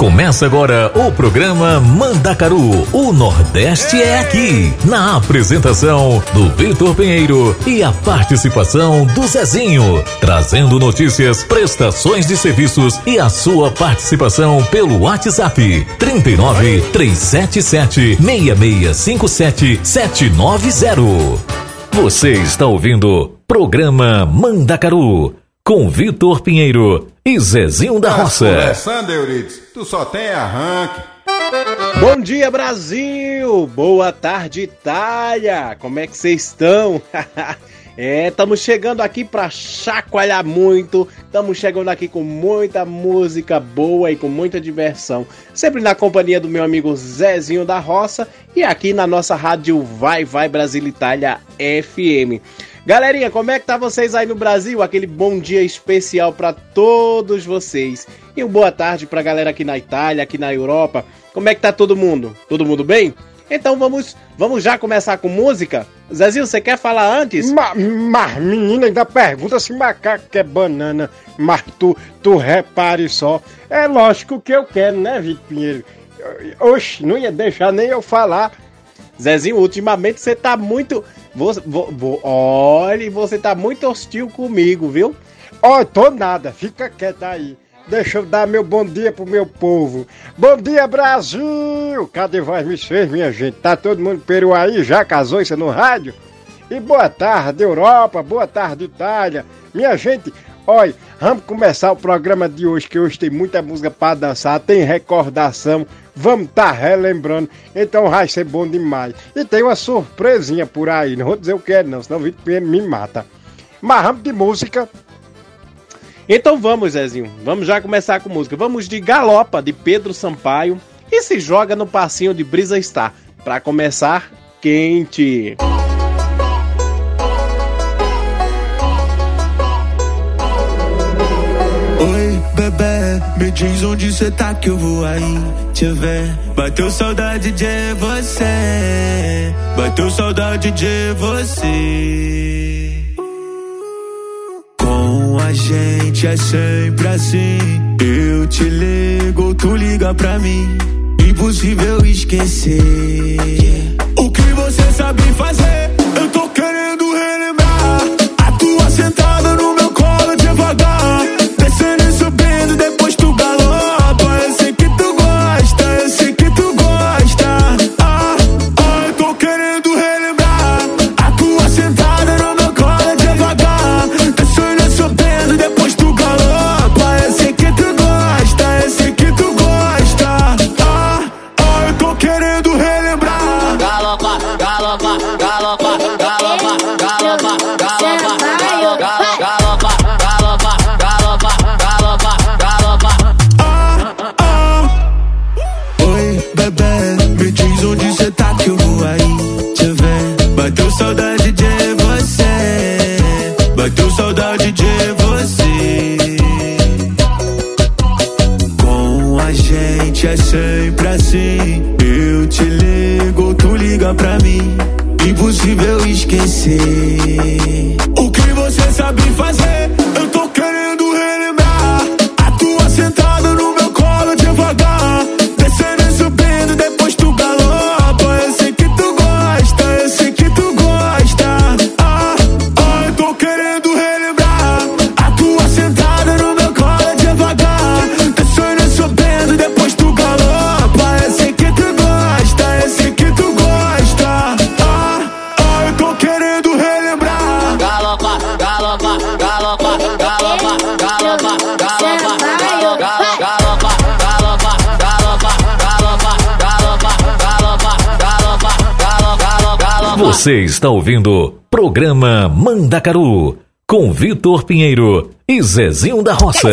Começa agora o programa Mandacaru. O Nordeste é aqui. Na apresentação do Vitor Pinheiro e a participação do Zezinho. Trazendo notícias, prestações de serviços e a sua participação pelo WhatsApp 39 377 6657 790. Você está ouvindo programa Mandacaru com Vitor Pinheiro e Zezinho da Roça. Conversando, Euridice, tu só tem arranque. Bom dia, Brasil! Boa tarde, Itália! Como é que vocês estão? é, estamos chegando aqui para chacoalhar muito, estamos chegando aqui com muita música boa e com muita diversão. Sempre na companhia do meu amigo Zezinho da Roça e aqui na nossa rádio Vai Vai Brasil Itália FM. Galerinha, como é que tá vocês aí no Brasil? Aquele bom dia especial para todos vocês. E uma boa tarde pra galera aqui na Itália, aqui na Europa. Como é que tá todo mundo? Todo mundo bem? Então vamos, vamos já começar com música? Zezinho, você quer falar antes? Mas, mas menina, ainda pergunta se macaco quer banana. Mas tu, tu repare só. É lógico que eu quero, né, Vitor Pinheiro? Oxe, não ia deixar nem eu falar. Zezinho, ultimamente você tá muito. Você, vo, vo, olha, você tá muito hostil comigo, viu? Ó, oh, tô nada, fica quieto aí. Deixa eu dar meu bom dia pro meu povo. Bom dia, Brasil! Cadê voz me fez, minha gente? Tá todo mundo peru aí? Já casou isso no rádio? E boa tarde, Europa, boa tarde, Itália. Minha gente, olha, vamos começar o programa de hoje, que hoje tem muita música para dançar, tem recordação, vamos estar tá relembrando. Então vai ser bom demais. E tem uma surpresinha por aí, não vou dizer o que é não, senão o Vitor me mata. Mas vamos de música. Então vamos, Zezinho, vamos já começar com música. Vamos de Galopa, de Pedro Sampaio, e se joga no passinho de Brisa Star. Para começar, quente. Bebê Me diz onde cê tá que eu vou aí. Te ver Bateu saudade de você. Bateu saudade de você. Com a gente é sempre assim. Eu te ligo, tu liga pra mim. Impossível esquecer. O que você sabe fazer? Eu tô Impossível esquecer. Você está ouvindo programa Mandacaru com Vitor Pinheiro e Zezinho da Roça.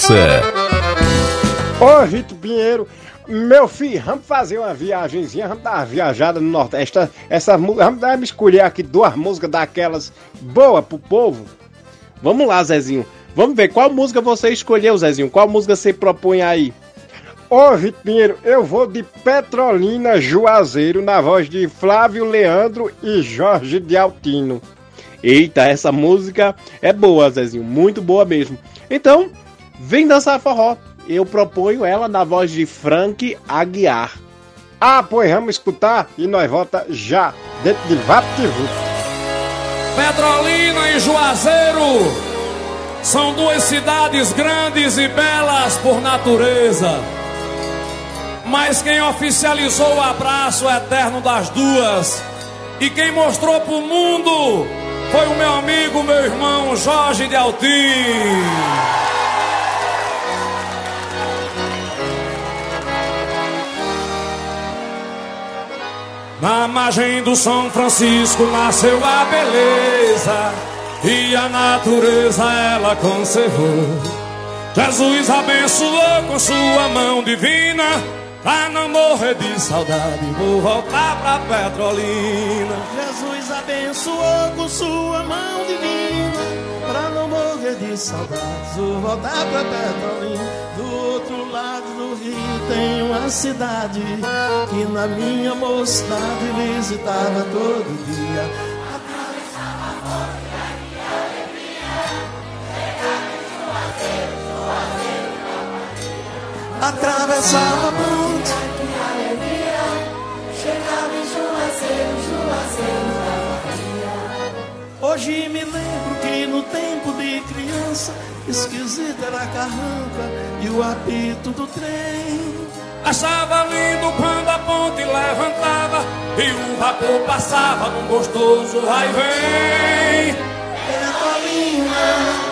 Roça. Ô, Vitor Pinheiro, meu filho, vamos fazer uma viagenzinha, vamos dar uma viajada no Nordeste. Essa, essa, vamos escolher aqui duas músicas daquelas boas pro povo. Vamos lá, Zezinho. Vamos ver qual música você escolheu, Zezinho. Qual música você propõe aí? Ô, Vitor Pinheiro, eu vou de Petrolina Juazeiro na voz de Flávio Leandro e Jorge de Altino. Eita, essa música é boa, Zezinho. Muito boa mesmo. Então, vem dançar forró. Eu proponho ela na voz de Frank Aguiar. Ah, pois vamos escutar e nós volta já, dentro de VaptVupt. Petrolina e Juazeiro são duas cidades grandes e belas por natureza. Mas quem oficializou o abraço eterno das duas e quem mostrou pro mundo foi o meu amigo, meu irmão Jorge de Altim. Na margem do São Francisco nasceu a beleza e a natureza ela conservou. Jesus abençoou com sua mão divina pra não morrer de saudade. Vou voltar pra Petrolina. Jesus abençoou com sua mão divina Pra não morrer de saudades. Vou voltar pra Petrolina Do outro lado do rio tem uma cidade Que na minha mocidade visitava todo dia. Atravessava a ponte Hoje me lembro que no tempo de criança Esquisita era a carranca e o apito do trem Achava lindo quando a ponte levantava e o vapor passava num gostoso vai e vem. Petrolina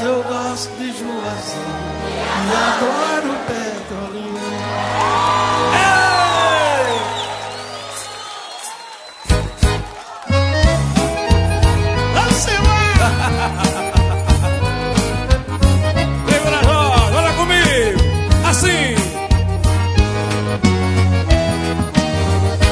eu gosto de Juazeiro e adoro Petrolina. Assim.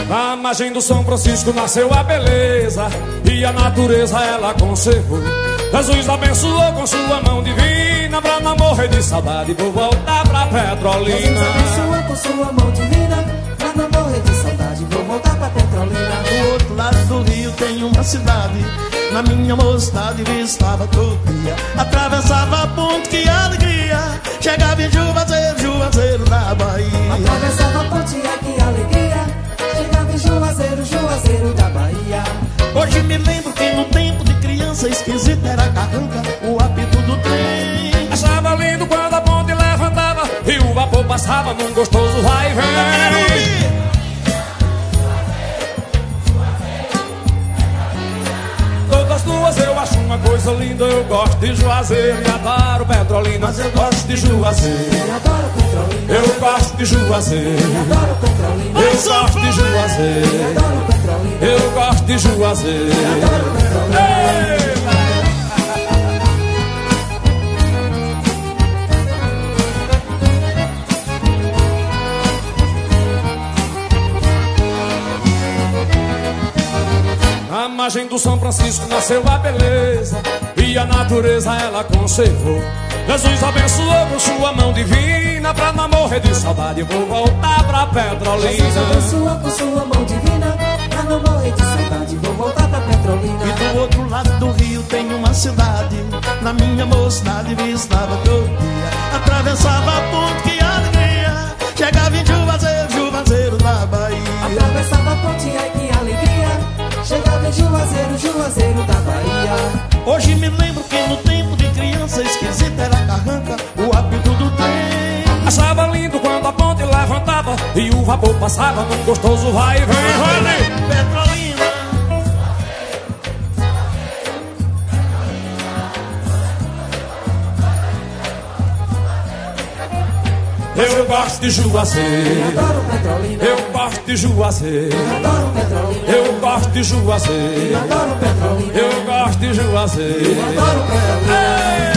Na margem do São Francisco nasceu a beleza e a natureza ela conservou. Jesus abençoou com sua mão divina pra não morrer de saudade. Vou voltar pra Petrolina. Jesus abençoa com sua mão divina Pra não morrer de saudade Vou voltar pra Petrolina Do outro lado do rio tem uma cidade. Na minha mocidade estava todo dia. Atravessava a ponte, que alegria. Chegava em Juazeiro, Juazeiro da Bahia. Atravessava a ponte, que alegria Chegava em Juazeiro, Juazeiro da Bahia criança esquisita era carranca, o apito do trem. Achava lindo quando a ponte levantava e o vapor passava num gostoso vai e vem. Todas duas eu acho uma coisa linda. Eu gosto de Juazeiro e adoro Petrolina. Mas eu gosto de Juazeiro. Adoro Petrolina Eu gosto de Juazeiro. Adoro Petrolina Eu gosto de Juazeiro. Adoro Petrolina Eu gosto de Juazeiro. Ei, margem do São Francisco nasceu a beleza e a natureza ela conservou. Jesus abençoou com sua mão divina pra não morrer de saudade. Eu vou voltar pra Jesus Petrolina. abençoa com sua mão divina Pra não morrer de saudade Vou voltar pra Petrolina E do outro lado do rio tem uma cidade. Na minha mocidade estava todo dia. Atravessava a ponte, vapor passava num gostoso vai e vem. Vai, Petrolina. Eu gosto de Juazeiro. Adoro Petrolina Eu gosto de Juazeiro. Adoro Petrolina Eu gosto de Juazeiro. Adoro Petrolina Eu gosto de Juazeiro. Adoro Petrolina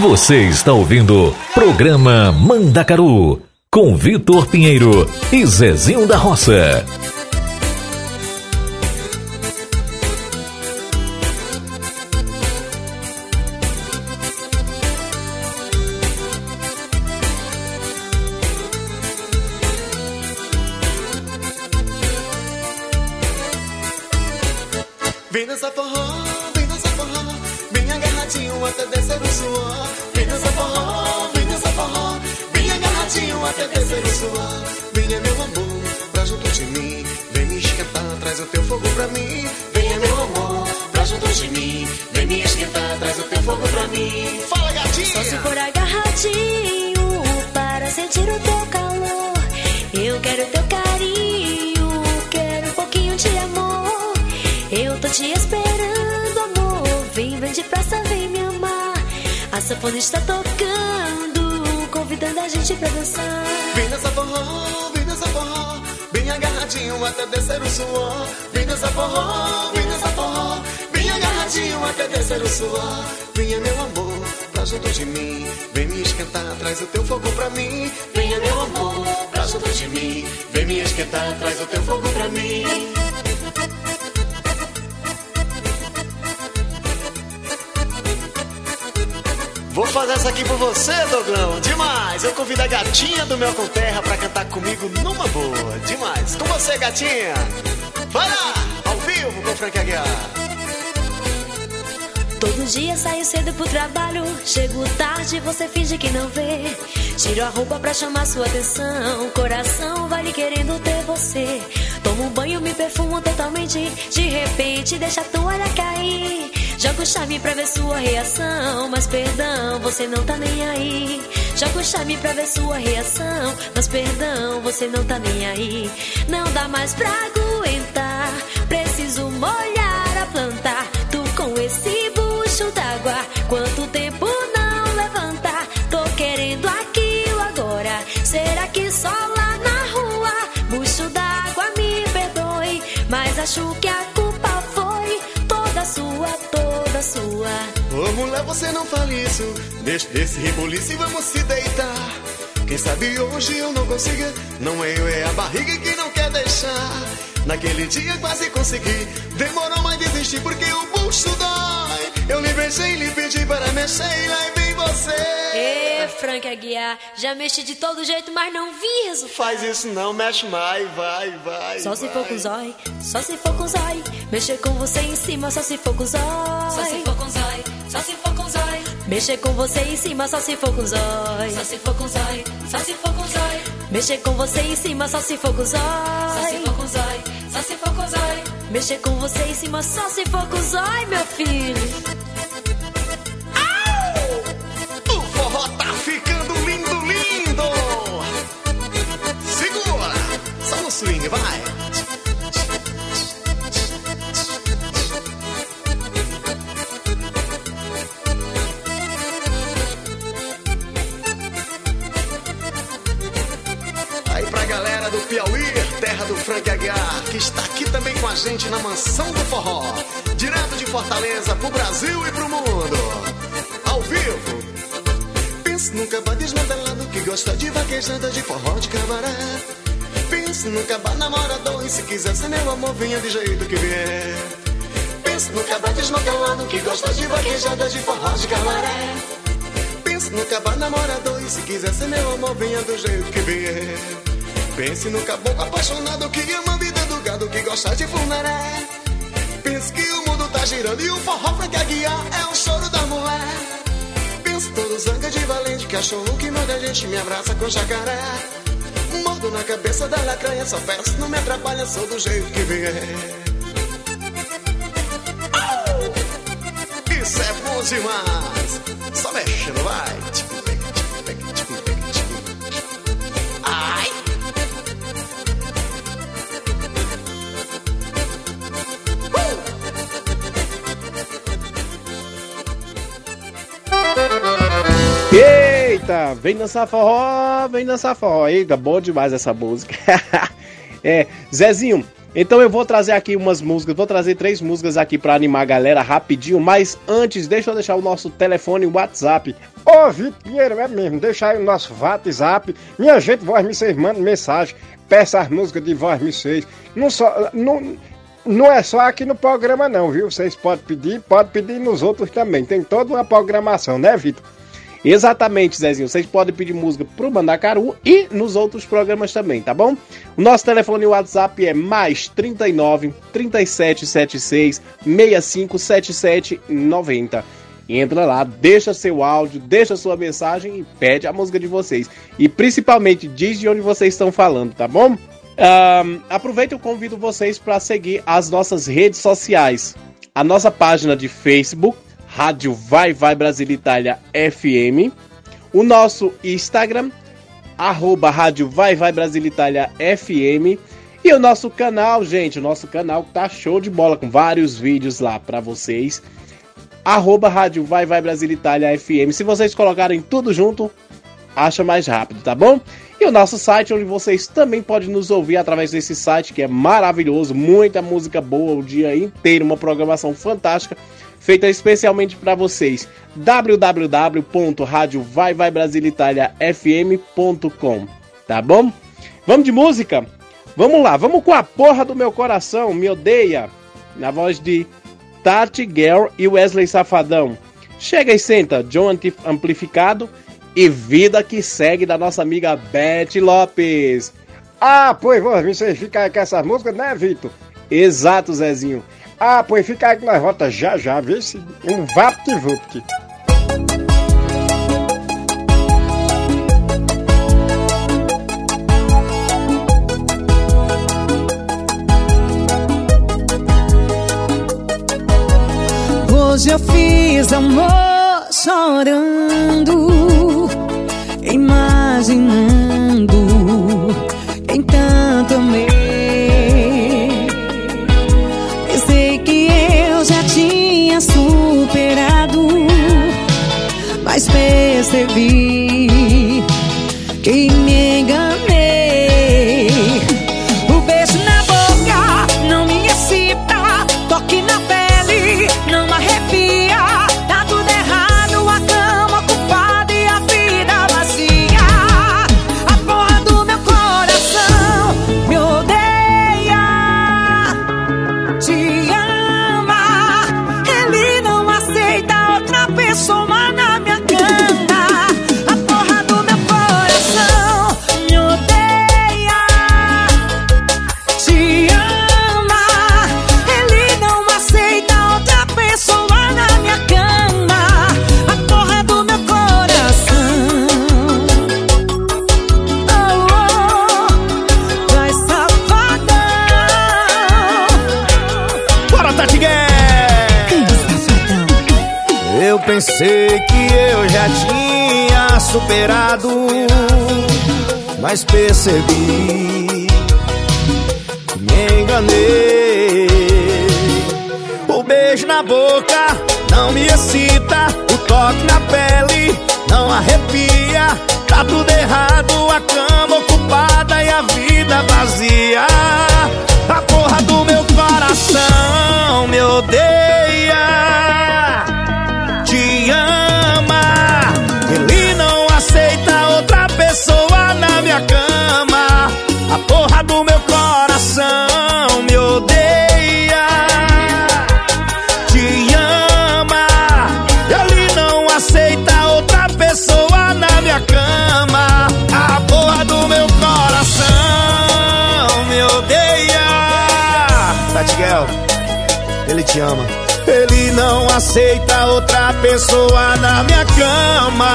Você está ouvindo Programa Mandacaru com Vitor Pinheiro e Zezinho da Roça. Deixa a toalha cair. Joga o charme pra ver sua reação, mas perdão, você não tá nem aí. Joga o charme pra ver sua reação, mas perdão, você não tá nem aí. Não dá mais pra aguentar, preciso molhar a planta. Tu com esse bucho d'água, quanto tempo não levantar? Tô querendo aquilo agora, será que só lá na rua? Bucho d'água, me perdoe, mas acho que Ô mulher, você não fale isso. Deixa desse reboliço e vamos se deitar. Quem sabe hoje eu não consiga. Não é eu, é a barriga que não quer deixar. Naquele dia quase consegui. Demorou, mas desisti porque o bucho dói. Eu lhe beijei, lhe pedi para mexer e lá vem você. Ê, Frank Aguiar, já mexi de todo jeito, mas não viso. Faz isso não, mexe mais, vai, vai. Só se vai. for com zói, só se for com zói. Mexer com você em cima, só se for com zói. Mexer com você em cima, só se for com zói. Só se for com zói, só se for com zói. Mexer com você em cima, só se for com zói. Só se for com zói, só se for com zói. Mexer com você em cima, só se for com zói, meu filho. O forró tá ficando lindo, lindo. Segura, só no swing, vai. A gente na mansão do forró. Direto de Fortaleza pro Brasil e pro mundo. Ao vivo. Pense num caba desmantelado que gosta de vaquejada de forró de camaré. Pense num caba namorador e se quiser ser meu amor, venha de jeito que vier. Pense no caba desmantelado que gosta de vaquejada de forró de camaré. Pense no caba namorador e se quiser ser meu amor, venha do jeito que vier. Pense no caboclo apaixonado que ama do que gosta de funeré. Pense que o mundo tá girando e o forró pra guiar é o choro da mulher. Pense todo zanga de valente, cachorro que manda a gente me abraça com jacaré. Mordo na cabeça da lacranha, só peço, não me atrapalha, sou do jeito que vier. Au! Isso é bom demais! Só mexendo, vai! Ai! Eita, vem dançar forró, vem dançar forró. Eita, bom demais essa música. é, Zezinho, então eu vou trazer aqui umas músicas, vou trazer três músicas aqui pra animar a galera rapidinho, mas antes, deixa eu deixar o nosso telefone e WhatsApp. Ô, Vitor Pinheiro, é mesmo, deixa aí o nosso WhatsApp. Minha gente, voz me vocês manda mensagem, peça as músicas de voz me vocês. Não só, não, não é só aqui no programa não, viu? Vocês podem pedir, pode pedir nos outros também. Tem toda uma programação, né, Vitor? Exatamente, Zezinho. Vocês podem pedir música pro Mandacaru e nos outros programas também, tá bom? O nosso telefone WhatsApp é mais 39 3776 6577 90. Entra lá, deixa seu áudio, deixa sua mensagem e pede a música de vocês. E principalmente diz de onde vocês estão falando, tá bom? Ahn, aproveita e convido vocês para seguir as nossas redes sociais. A nossa página de Facebook, Rádio Vai Vai Brasil Itália FM. O nosso Instagram, arroba Rádio Vai Vai Brasil Itália FM. E o nosso canal, gente, o nosso canal tá show de bola, com vários vídeos lá para vocês. Arroba Rádio Vai Vai Brasil Itália FM. Se vocês colocarem tudo junto, acha mais rápido, tá bom? E o nosso site, onde vocês também podem nos ouvir através desse site, que é maravilhoso, muita música boa o dia inteiro, uma programação fantástica, feita especialmente para vocês. www.radiovaivaibrasilitaliafm.com Tá bom? Vamos de música? Vamos lá, vamos com a porra do meu coração, me odeia, na voz de Tati Girl e Wesley Safadão. Chega e senta, John Amplificado e vida que segue da nossa amiga Beth Lopes. Ah, pois ficam aí com essas músicas, né, Vitor? Exato, Zezinho. Ah, pois fica aí que nós volta já já, vê se um vapt-vupt. Hoje eu meus amor chorando, pessoa na minha cama.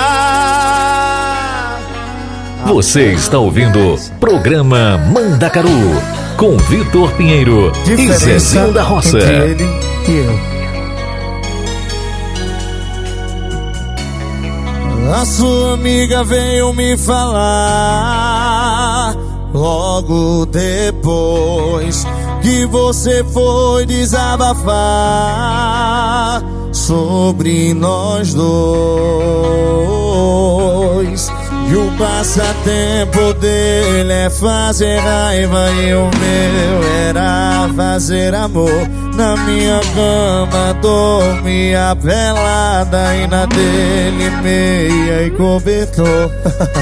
Você está ouvindo programa Mandacaru com Vitor Pinheiro e Zezinho da Roça. entre ele e eu. A sua amiga veio me falar logo depois que você foi desabafar sobre nós dois. E o passatempo dele é fazer raiva e o meu era fazer amor. Na minha cama dormia pelada e na dele meia e cobertor.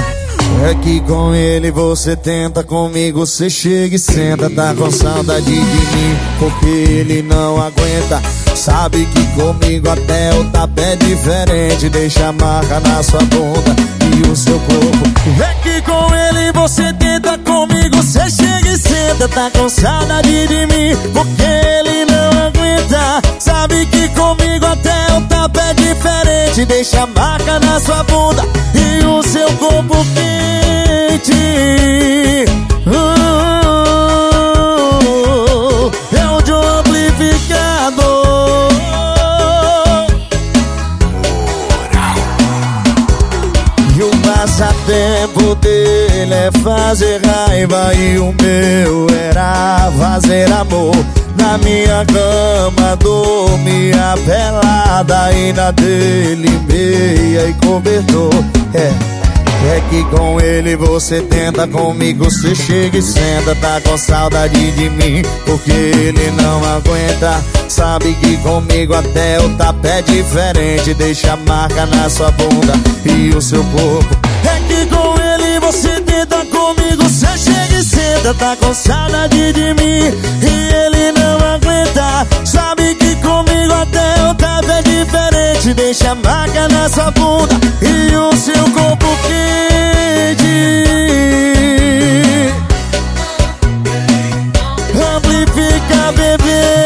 É que com ele você tenta, comigo você chega e senta. Tá com saudade de mim, porque ele não aguenta. Sabe que comigo até o tapé é diferente. Deixa a marca na sua bunda e o seu corpo. É que com ele você tenta, comigo você chega e senta. Tá com saudade de mim, porque ele não aguenta. Sabe que comigo até o tapé é diferente. Deixa a marca na sua bunda e o seu corpo quente. Fazer raiva e o meu era fazer amor. Na minha cama dormia pelada e na dele meia e cobertor. É. É que com ele você tenta, comigo você chega e senta. Tá com saudade de mim, porque ele não aguenta. Sabe que comigo até o tapé é diferente. Deixa a marca na sua bunda e o seu corpo. Tenta, comigo você chega e senta. Tá com saudade de mim e ele não aguenta. Sabe que comigo até o tapé é diferente. Deixa a marca na sua bunda e o seu corpo quente. Amplifica, bebê.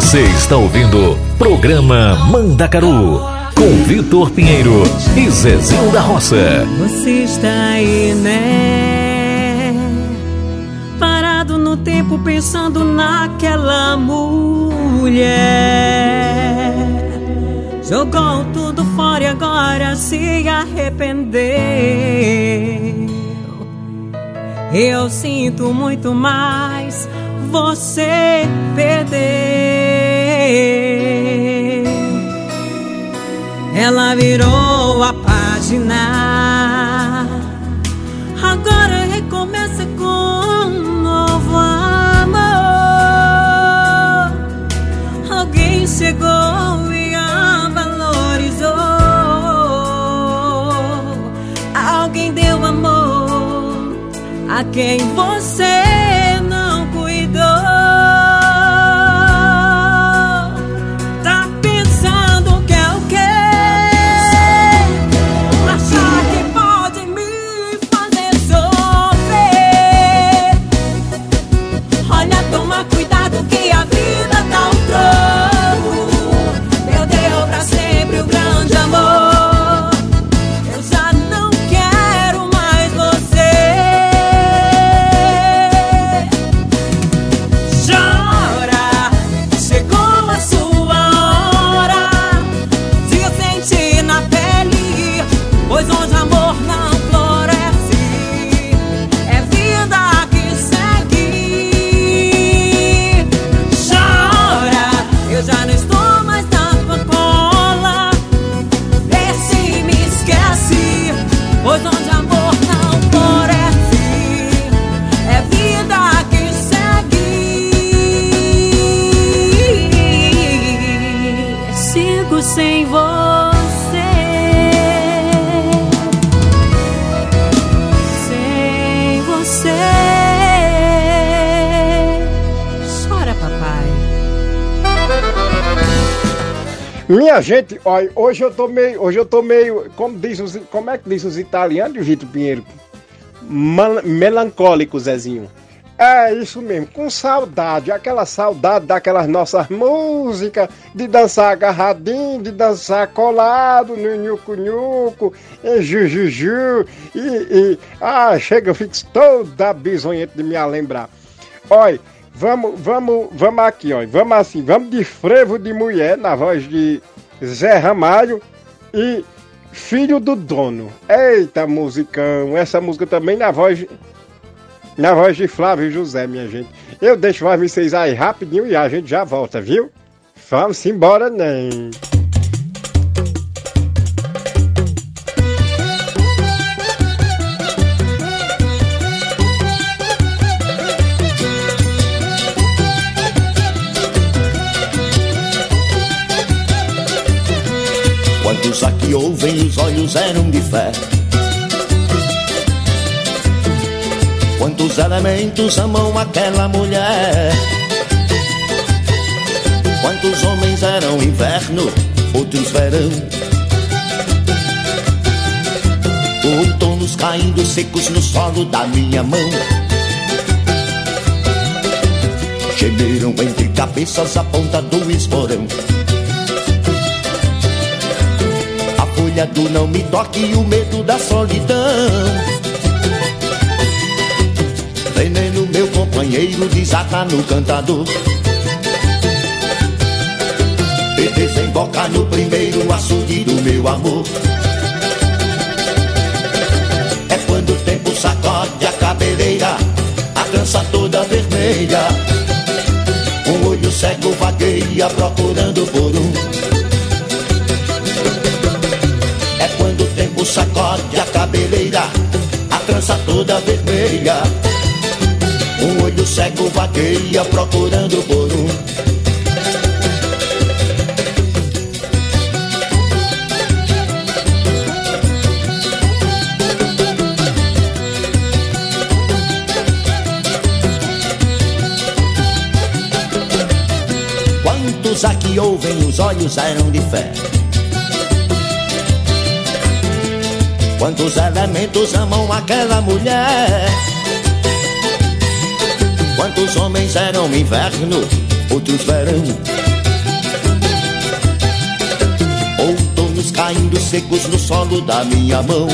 Você está ouvindo programa Mandacaru com Vitor Pinheiro e Zezinho da Roça. Você está aí, né? Parado no tempo pensando naquela mulher. Jogou tudo fora e agora se arrependeu. Eu sinto muito mais, você perdeu. Ela virou a página. Agora recomeça com um novo amor. Alguém chegou e a valorizou. Alguém deu amor a quem você Minha gente, olha, hoje eu tô meio, hoje eu tô meio, como diz os, como é que diz os italianos, Vitor Pinheiro? Man- melancólico, Zezinho. É isso mesmo, com saudade, aquela saudade daquelas nossas músicas, de dançar agarradinho, de dançar colado, no nhuco-nhuco, em jujuju, e, e, ah, chega, eu fico toda bisonhenta de me lembrar. Olha, vamos, vamos, vamos aqui, olha, vamos assim, vamos de frevo de mulher, na voz de Zé Ramalho, e Filho do Dono. Eita, musicão, essa música também na voz na voz de Flávio José, minha gente. Eu deixo mais vocês aí rapidinho e a gente já volta, viu? Vamos embora, nem. Quantos aqui ouvem os olhos eram de fé? Quantos elementos amam aquela mulher? Quantos homens eram inverno, outros verão? Outonos caindo secos no solo da minha mão. Gemeram entre cabeças a ponta do esporão. Do não me toque o medo da solidão. Veneno, meu companheiro, desata no cantador. E desemboca no primeiro açude do meu amor. É quando o tempo sacode a cabeleira, a trança toda vermelha. Um olho cego vagueia procurando por um. Sacode a cabeleira, a trança toda vermelha. Um olho cego vagueia procurando por um. Quantos aqui ouvem os olhos eram de fé? Quantos elementos amam aquela mulher? Quantos homens eram inverno, outros verão? Outonos caindo secos no solo da minha mão.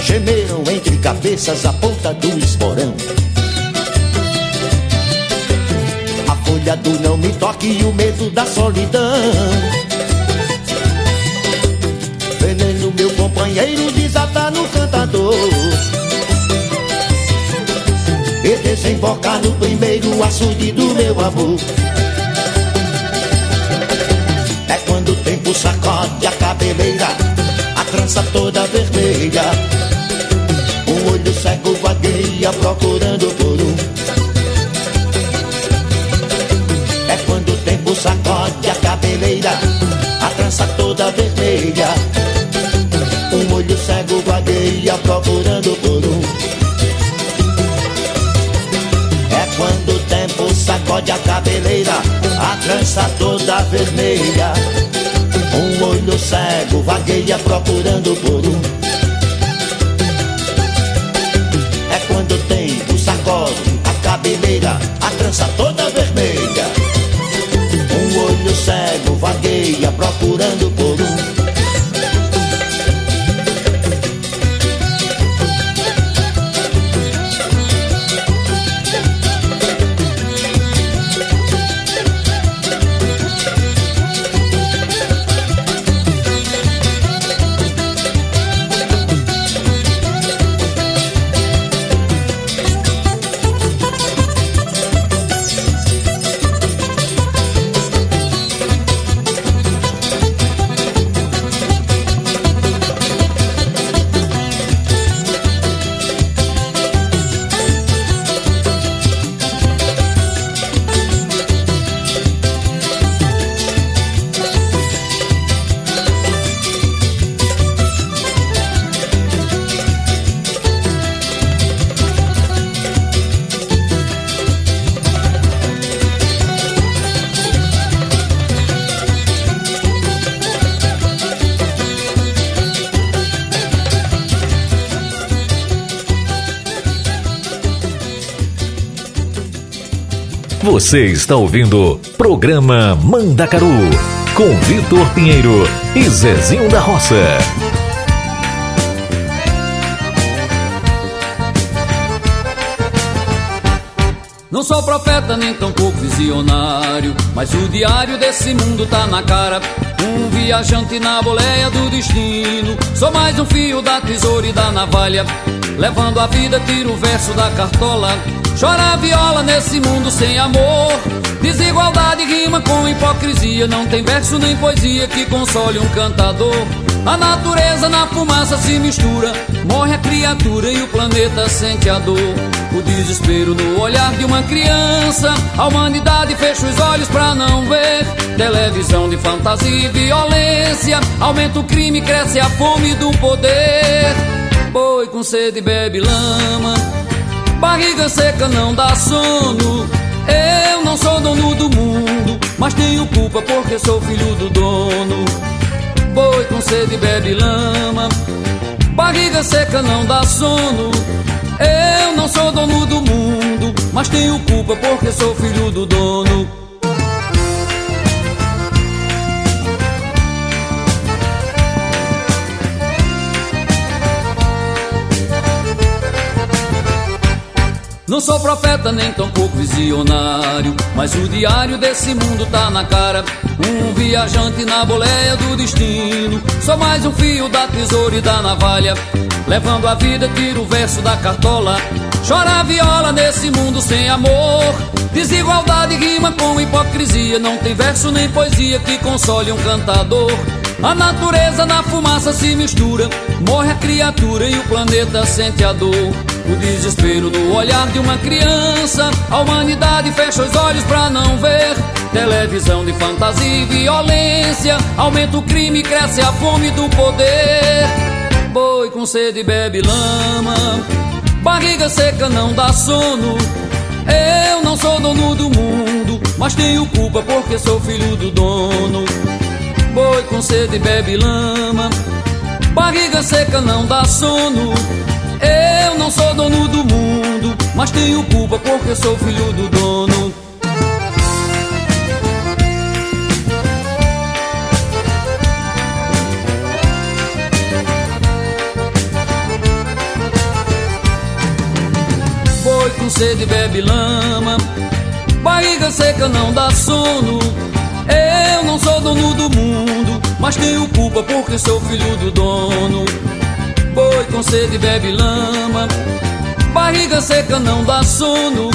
gemeram entre cabeças a ponta do esporão. A folha do não me toque e o medo da solidão. Companheiro, desata no cantador. E desemboca no primeiro açude do meu amor. É quando o tempo sacode a cabeleira, a trança toda vermelha. Um olho cego vagueia procurando por um. É quando o tempo sacode a cabeleira, a trança toda vermelha. Cego vagueia procurando por um. É quando o tempo sacode a cabeleira, a trança toda vermelha. Um olho cego vagueia procurando por um. É quando o tempo sacode a cabeleira, a trança toda Você está ouvindo Programa Mandacaru com Vitor Pinheiro e Zezinho da Roça. Não sou profeta nem tampouco visionário, mas o diário desse mundo tá na cara. Um viajante na boleia do destino. Sou mais um fio da tesoura e da navalha. Levando a vida, tiro o verso da cartola. Chora a viola nesse mundo sem amor. Desigualdade rima com hipocrisia. Não tem verso nem poesia que console um cantador. A natureza na fumaça se mistura. Morre a criatura e o planeta sente a dor. O desespero no olhar de uma criança. A humanidade fecha os olhos pra não ver. Televisão de fantasia e violência. Aumenta o crime, cresce a fome do poder. Boi com sede bebe lama. Barriga seca não dá sono. Eu não sou dono do mundo, mas tenho culpa porque sou filho do dono. Boi com sede bebe lama. Barriga seca não dá sono. Eu não sou dono do mundo, mas tenho culpa porque sou filho do dono. Não sou profeta nem tampouco visionário, mas o diário desse mundo tá na cara. Um viajante na boleia do destino. Sou mais um fio da tesoura e da navalha. Levando a vida, tiro o verso da cartola. Chora a viola nesse mundo sem amor. Desigualdade rima com hipocrisia. Não tem verso nem poesia que console um cantador. A natureza na fumaça se mistura. Morre a criatura e o planeta sente a dor. O desespero no olhar de uma criança. A humanidade fecha os olhos pra não ver. Televisão de fantasia e violência. Aumenta o crime, cresce a fome do poder. Boi com sede bebe lama. Barriga seca não dá sono. Eu não sou dono do mundo, mas tenho culpa porque sou filho do dono. Boi com sede bebe lama. Barriga seca não dá sono. Eu não sou dono do mundo Mas tenho culpa porque sou filho do dono. Boi com sede bebe lama. Barriga seca não dá sono. Eu não sou dono do mundo, mas tenho culpa porque sou filho do dono. Boi com sede bebe lama. Barriga seca não dá sono.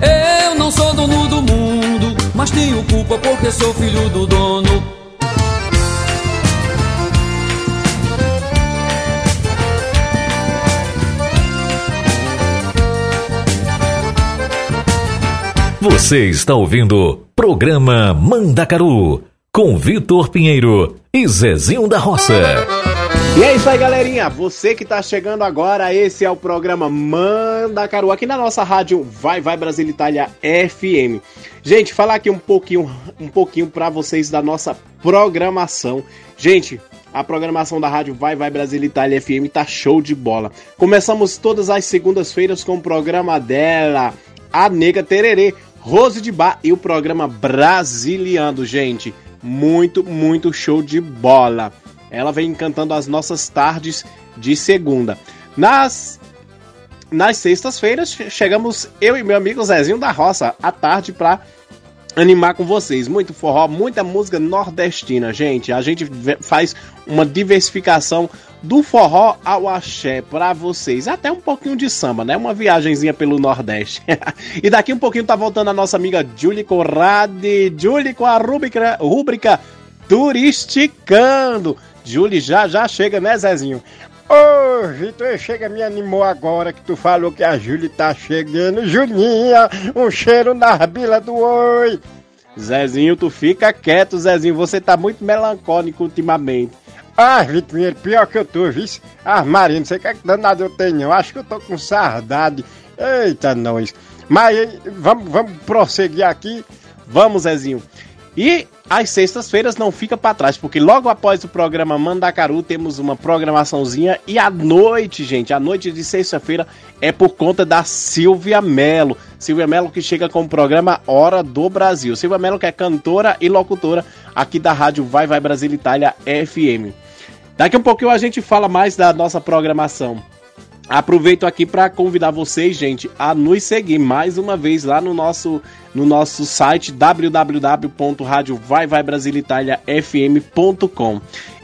Eu não sou dono do mundo, mas tenho culpa porque sou filho do dono. Você está ouvindo Programa Mandacaru com Vitor Pinheiro e Zezinho da Roça. E é isso aí, galerinha. Você que tá chegando agora, esse é o programa Mandacaru, aqui na nossa rádio Vai Vai Brasil Itália FM. Gente, falar aqui um pouquinho, um pouquinho para vocês da nossa programação. Gente, a programação da rádio Vai Vai Brasil Itália FM tá show de bola. Começamos todas as segundas-feiras com o programa dela, a Nega Tererê, Rose de Bar e o programa Brasiliano, gente. Muito, muito show de bola. Ela vem cantando as nossas tardes de segunda. Nas nas sextas-feiras chegamos eu e meu amigo Zezinho da Roça à tarde para animar com vocês. Muito forró, muita música nordestina, gente. A gente faz uma diversificação do forró ao axé para vocês. Até um pouquinho de samba, né? Uma viagenzinha pelo Nordeste. e daqui um pouquinho tá voltando a nossa amiga Julie Corrade. Julie com a rúbrica, rúbrica Turisticando. Julie já já chega, né, Zezinho? Ô, Vitor, chega, me animou agora que tu falou que a Júlia tá chegando. Julinha, um cheiro na bila do oi. Zezinho, tu fica quieto, Zezinho. Você tá muito melancólico ultimamente. Ah, Vitor, pior que eu tô, viu? Ah, Maria, não sei o que, é que danado eu tenho. Eu acho que eu tô com saudade. Eita, nós. Mas vamos, vamos prosseguir aqui. Vamos, Zezinho. E às sextas-feiras não fica para trás, porque logo após o programa Mandacaru temos uma programaçãozinha e à noite, gente, a noite de sexta-feira é por conta da Silvia Melo. Silvia Melo que chega com o programa Hora do Brasil. Silvia Melo que é cantora e locutora aqui da rádio Vai Vai Brasil Itália FM. Daqui a um pouquinho a gente fala mais da nossa programação. Aproveito aqui para convidar vocês, gente, a nos seguir mais uma vez lá no nosso no nosso site www.radiovaivaibrasilitaliafm.com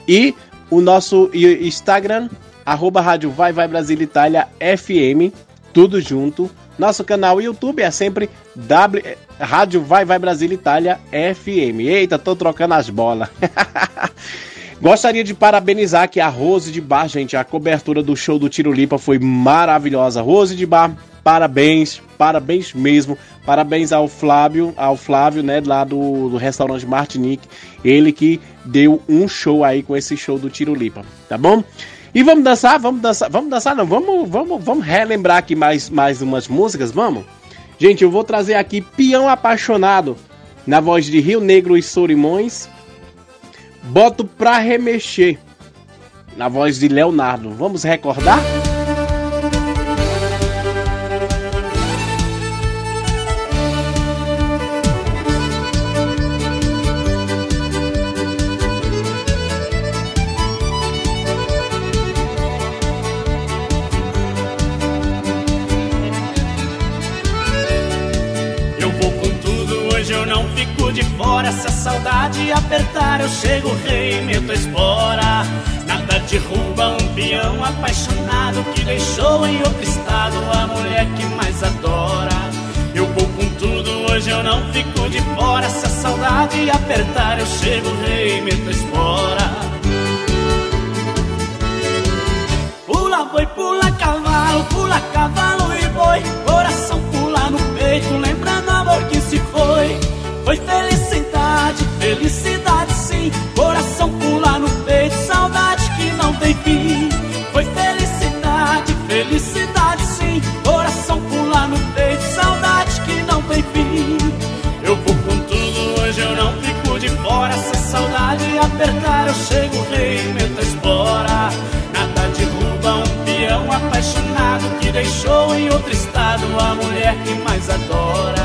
e o nosso Instagram arroba Rádio Vai Vai Brasil Itália FM, tudo junto. Nosso canal YouTube é sempre w, Rádio Vai Vai Brasil Itália FM. Eita, tô trocando as bolas. Gostaria de parabenizar aqui a Rose de Bar, gente. A cobertura do show do Tiro Lipa foi maravilhosa. Rose de Bar, parabéns, parabéns mesmo. Parabéns ao Flávio, ao Flávio, né, lá do, do restaurante Martinique. Ele que deu um show aí com esse show do Tiro Lipa, tá bom? E vamos dançar, vamos dançar, vamos dançar não, vamos, vamos, vamos relembrar aqui mais, mais umas músicas, vamos? Gente, eu vou trazer aqui Peão Apaixonado, na voz de Rio Negro e Sorimões. Boto pra remexer, na voz de Leonardo. Vamos recordar? Apaixonado que deixou em outro estado a mulher que mais adora. Eu vou com tudo, hoje eu não fico de fora. Se a saudade apertar, eu chego, rei, meto a espora. Pula boi, pula cavalo, pula cavalo e boi Coração pula no peito, lembrando amor que se foi Foi felicidade, felicidade outro estado a mulher que mais adora.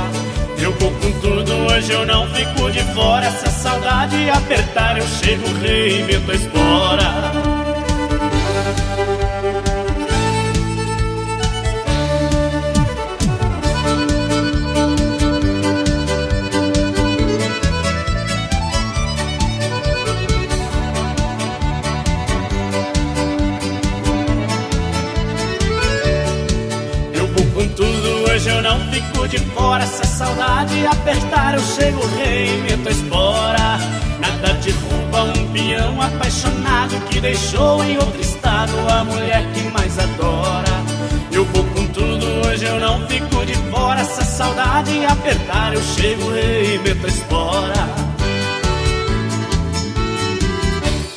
Eu vou com tudo, hoje eu não fico de fora. Se a saudade apertar, eu chego, rei, e meto a espora. chega o rei, meto a espora. Nada derruba um peão apaixonado que deixou em outro estado a mulher que mais adora. Eu vou com tudo, hoje eu não fico de fora. Se a saudade apertar, eu chego, rei, meto a espora.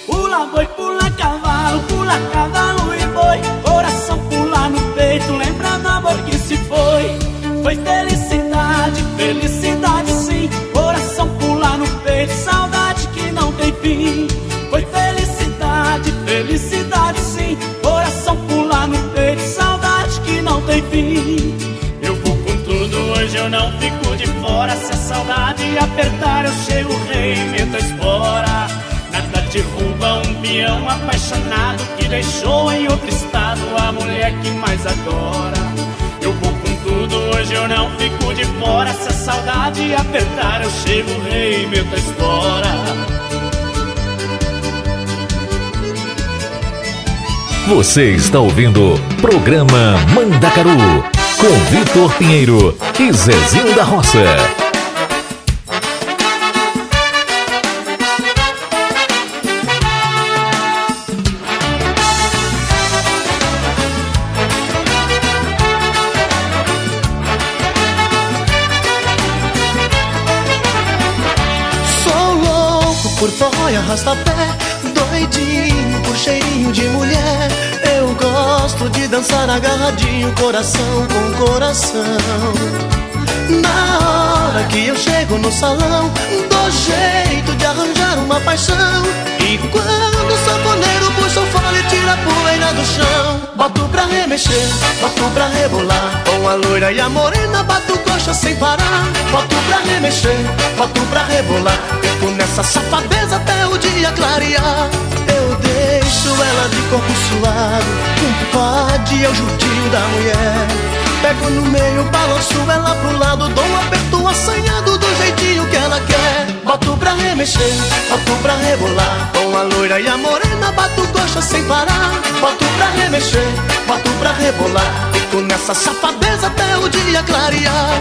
Pula boi, pula cavalo, pula cavalo e boi. Coração pula no peito, lembra do amor que se foi. Foi felicidade, eu não fico de fora. Se a saudade apertar, eu chego, rei, meto a espora. Nada derruba um peão apaixonado que deixou em outro estado a mulher que mais adora. Eu vou com tudo, hoje eu não fico de fora. Se a saudade apertar, eu chego, rei, meto a espora. Você está ouvindo Programa Mandacaru com Vitor Pinheiro e Zezinho da Roça. Sou louco por forró e arrasta-pé Doidinho dançar agarradinho Coração com coração. Na hora que eu chego no salão Dou jeito de arranjar uma paixão. E quando o sanfoneiro puxa o fole Tira a poeira do chão. Boto pra remexer, boto pra rebolar. Com a loira e a morena Bato coxa sem parar. Boto pra remexer, boto pra rebolar. Fico nessa safadeza até o dia clarear deixo ela de corpo suado Compadre o judinho da mulher. Pego no meio, balanço ela pro lado Dou um aperto assanhado do jeitinho que ela quer. Boto pra remexer, boto pra rebolar. Com a loira e a morena bato coxa sem parar. Boto pra remexer, boto pra rebolar. Fico nessa safadeza até o dia clarear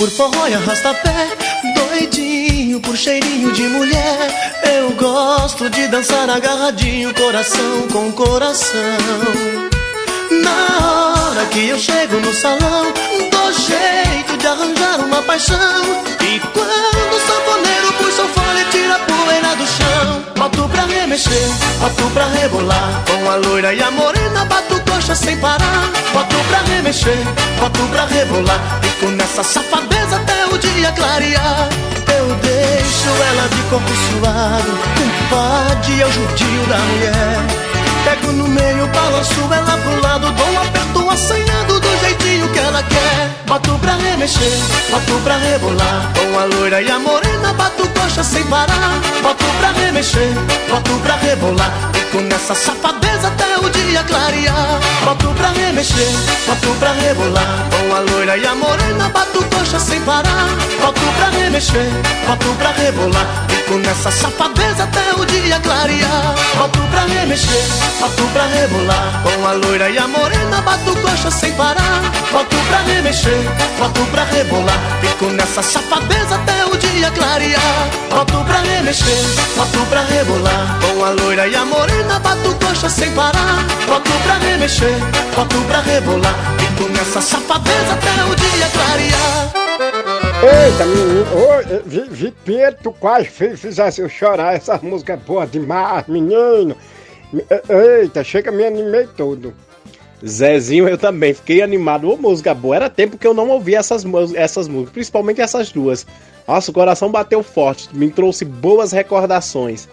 por forró e arrasta-pé Doidinho por cheirinho de mulher. Eu gosto de dançar agarradinho Coração com coração. Na hora que eu chego no salão Dou jeito de arranjar uma paixão. E quando o sanfoneiro puxa o fole Tira a poeira do chão. Boto pra remexer, boto pra rebolar. Com a loira e a morena Bato coxa sem parar. Boto pra remexer, boto pra rebolar. Fico nessa safadeza até o dia clarear. Eu deixo ela de corpo suado. Compadre é o judio da mulher. Pego no meio, balanço ela pro lado. Dou um aperto assanhado do jeitinho que ela quer. Boto pra remexer, boto pra rebolar. Com a loira e a morena Bato coxa sem parar. Boto pra remexer, boto pra rebolar. Fico nessa safadeza o dia clarear. Boto pra remexer, boto pra rebolar. Com a loira e a morena Bato coxa sem parar. Boto pra remexer, boto pra rebolar Fico nessa safadeza até o dia clarear. Boto pra remexer, boto pra rebolar. Com a loira e a morena Bato coxa sem parar. Boto pra remexer, boto pra rebolar. Fico nessa safadeza até o dia clarear. Boto pra remexer, boto pra rebolar. Com a loira e a morena Bato coxa sem parar. Boto pra remexer, boto pra rebolar. Fico nessa safadeza até o dia clarear Eita, menino, ô, Vi- Vi- Pinheiro, tu quase fizesse eu chorar, essa música é boa demais, menino. Me- Eita, chega, me animei todo. Zezinho, eu também fiquei animado. Ô, música boa. Era tempo que eu não ouvia essas, essas músicas, principalmente essas duas. Nossa, o coração bateu forte, me trouxe boas recordações.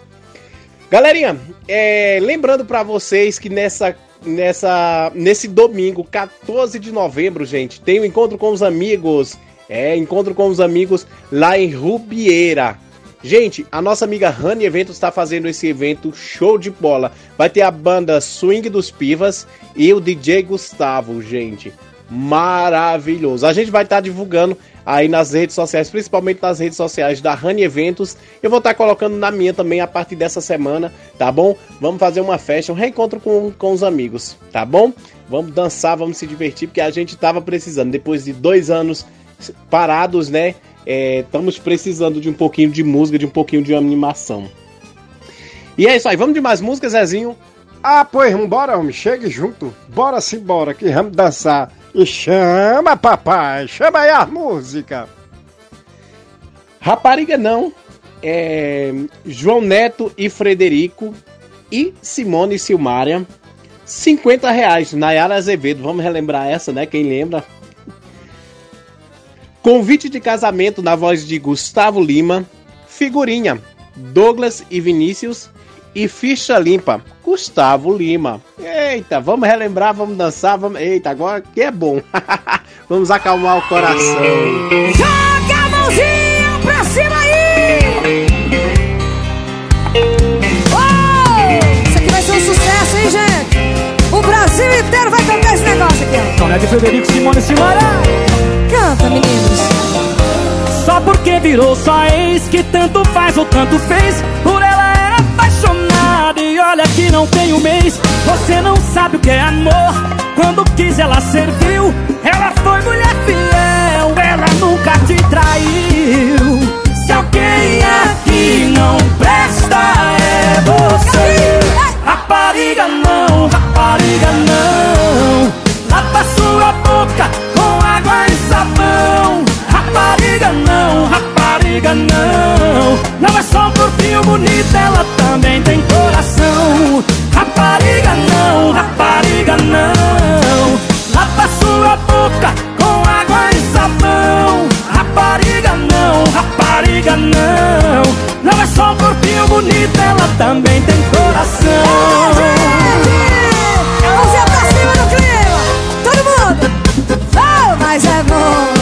Galerinha, é, lembrando pra vocês que nessa, nessa, nesse domingo, 14 de novembro, gente, tem o encontro com os amigos. É, encontro com os amigos lá em Rubieira. Gente, a nossa amiga Rani Eventos está fazendo esse evento show de bola. Vai ter a banda Swing dos Pivas e o DJ Gustavo, gente. Maravilhoso. A gente vai estar divulgando aí nas redes sociais, principalmente nas redes sociais da Rani Eventos. Eu vou estar colocando na minha também a partir dessa semana, tá bom? Vamos fazer uma festa, um reencontro com, com os amigos, tá bom? Vamos dançar, vamos se divertir, porque a gente tava precisando. Depois de dois anos parados, né? É, estamos precisando de um pouquinho de música, de um pouquinho de animação. E é isso aí, vamos de mais música, Zezinho? Ah, pois vambora, homem, chegue junto. Bora sim, bora, que vamos dançar. E chama, papai, chama aí a música. Rapariga não, é João Neto e Frederico e Simone e Silmária. 50 reais, Nayara Azevedo, vamos relembrar essa, né? Quem lembra? Convite de casamento na voz de Gustavo Lima. Figurinha, Douglas e Vinícius. E ficha limpa, Gustavo Lima. Eita, vamos relembrar, vamos dançar, vamos. Eita, agora que é bom. vamos acalmar o coração. Joga a mãozinha pra cima aí! Oh, isso aqui vai ser um sucesso, hein, gente? O Brasil inteiro vai cantar esse negócio aqui, e Frederico Simone Simara. Canta, meninos. Só porque virou sua ex que tanto faz ou tanto fez. Por ela era apaixonada e olha que não tem um mês. Você não sabe o que é amor. Quando quis ela serviu. Ela foi mulher fiel. Ela nunca te traiu. Se alguém aqui não presta é você. Rapariga não, rapariga não. Lava Rapariga não, rapariga não. Não é só um corpinho bonito, ela também tem coração. Rapariga não, rapariga não. Lava sua boca com água e sabão. Rapariga não, rapariga não. Não é só um corpinho bonito, ela também tem coração. Do clima! Todo mundo! Oh, mas é bom!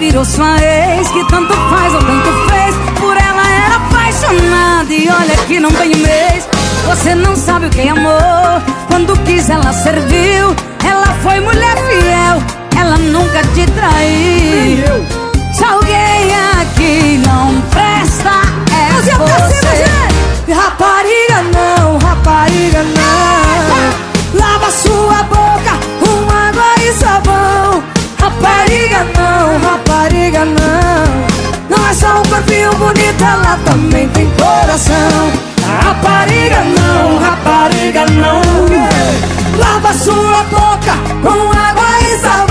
Virou sua ex Que tanto faz ou tanto fez. Por ela era apaixonada E olha que não tem mês. Você não sabe o que é amor Quando quis ela serviu. Ela foi mulher fiel Ela nunca te traiu. Se alguém aqui não presta É você. Rapariga não, rapariga não. Lava sua boca com água e sabão Rapariga não, rapariga não. Não é só um corpinho bonito, ela também tem coração. Rapariga não, rapariga não. Lava sua boca com água e sabão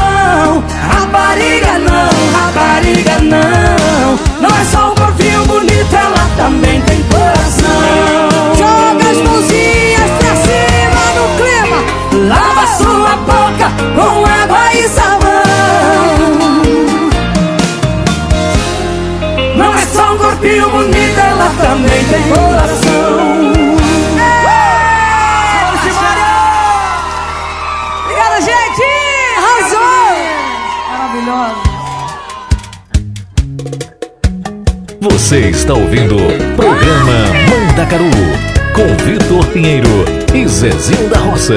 está ouvindo programa Mandacaru com Vitor Pinheiro e Zezinho da Roça.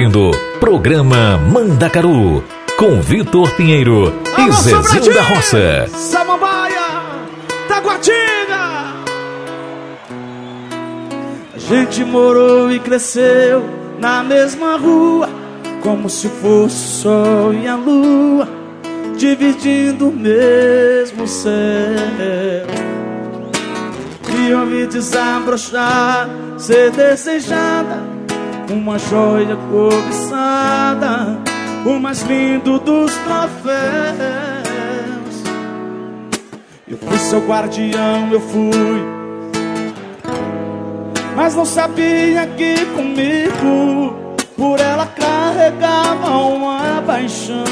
Ouvindo Programa Mandacaru com Vitor Pinheiro e Alô, Zezinho Sobradinho! da Roça. Samambaia, Taguatinga. A gente morou e cresceu na mesma rua, como se fosse o sol e a lua, dividindo o mesmo céu. E eu me desabrochar, ser desejada, uma joia cobiçada, o mais lindo dos troféus. Eu fui seu guardião, eu fui. Mas não sabia que comigo, por ela carregava uma paixão.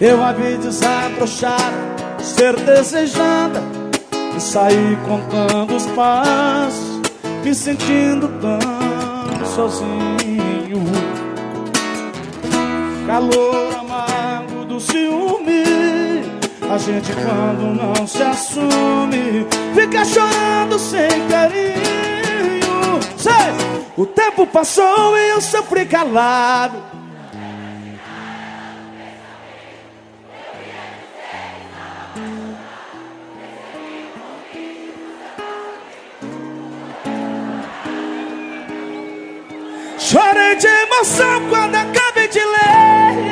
Eu a vi desabrochar, ser desejada, e sair contando os passos, me sentindo tão sozinho. Calor amargo do ciúme. A gente quando não se assume Fica chorando sem carinho Sei, O tempo passou e eu sofri calado Chorei de emoção quando acabei de ler.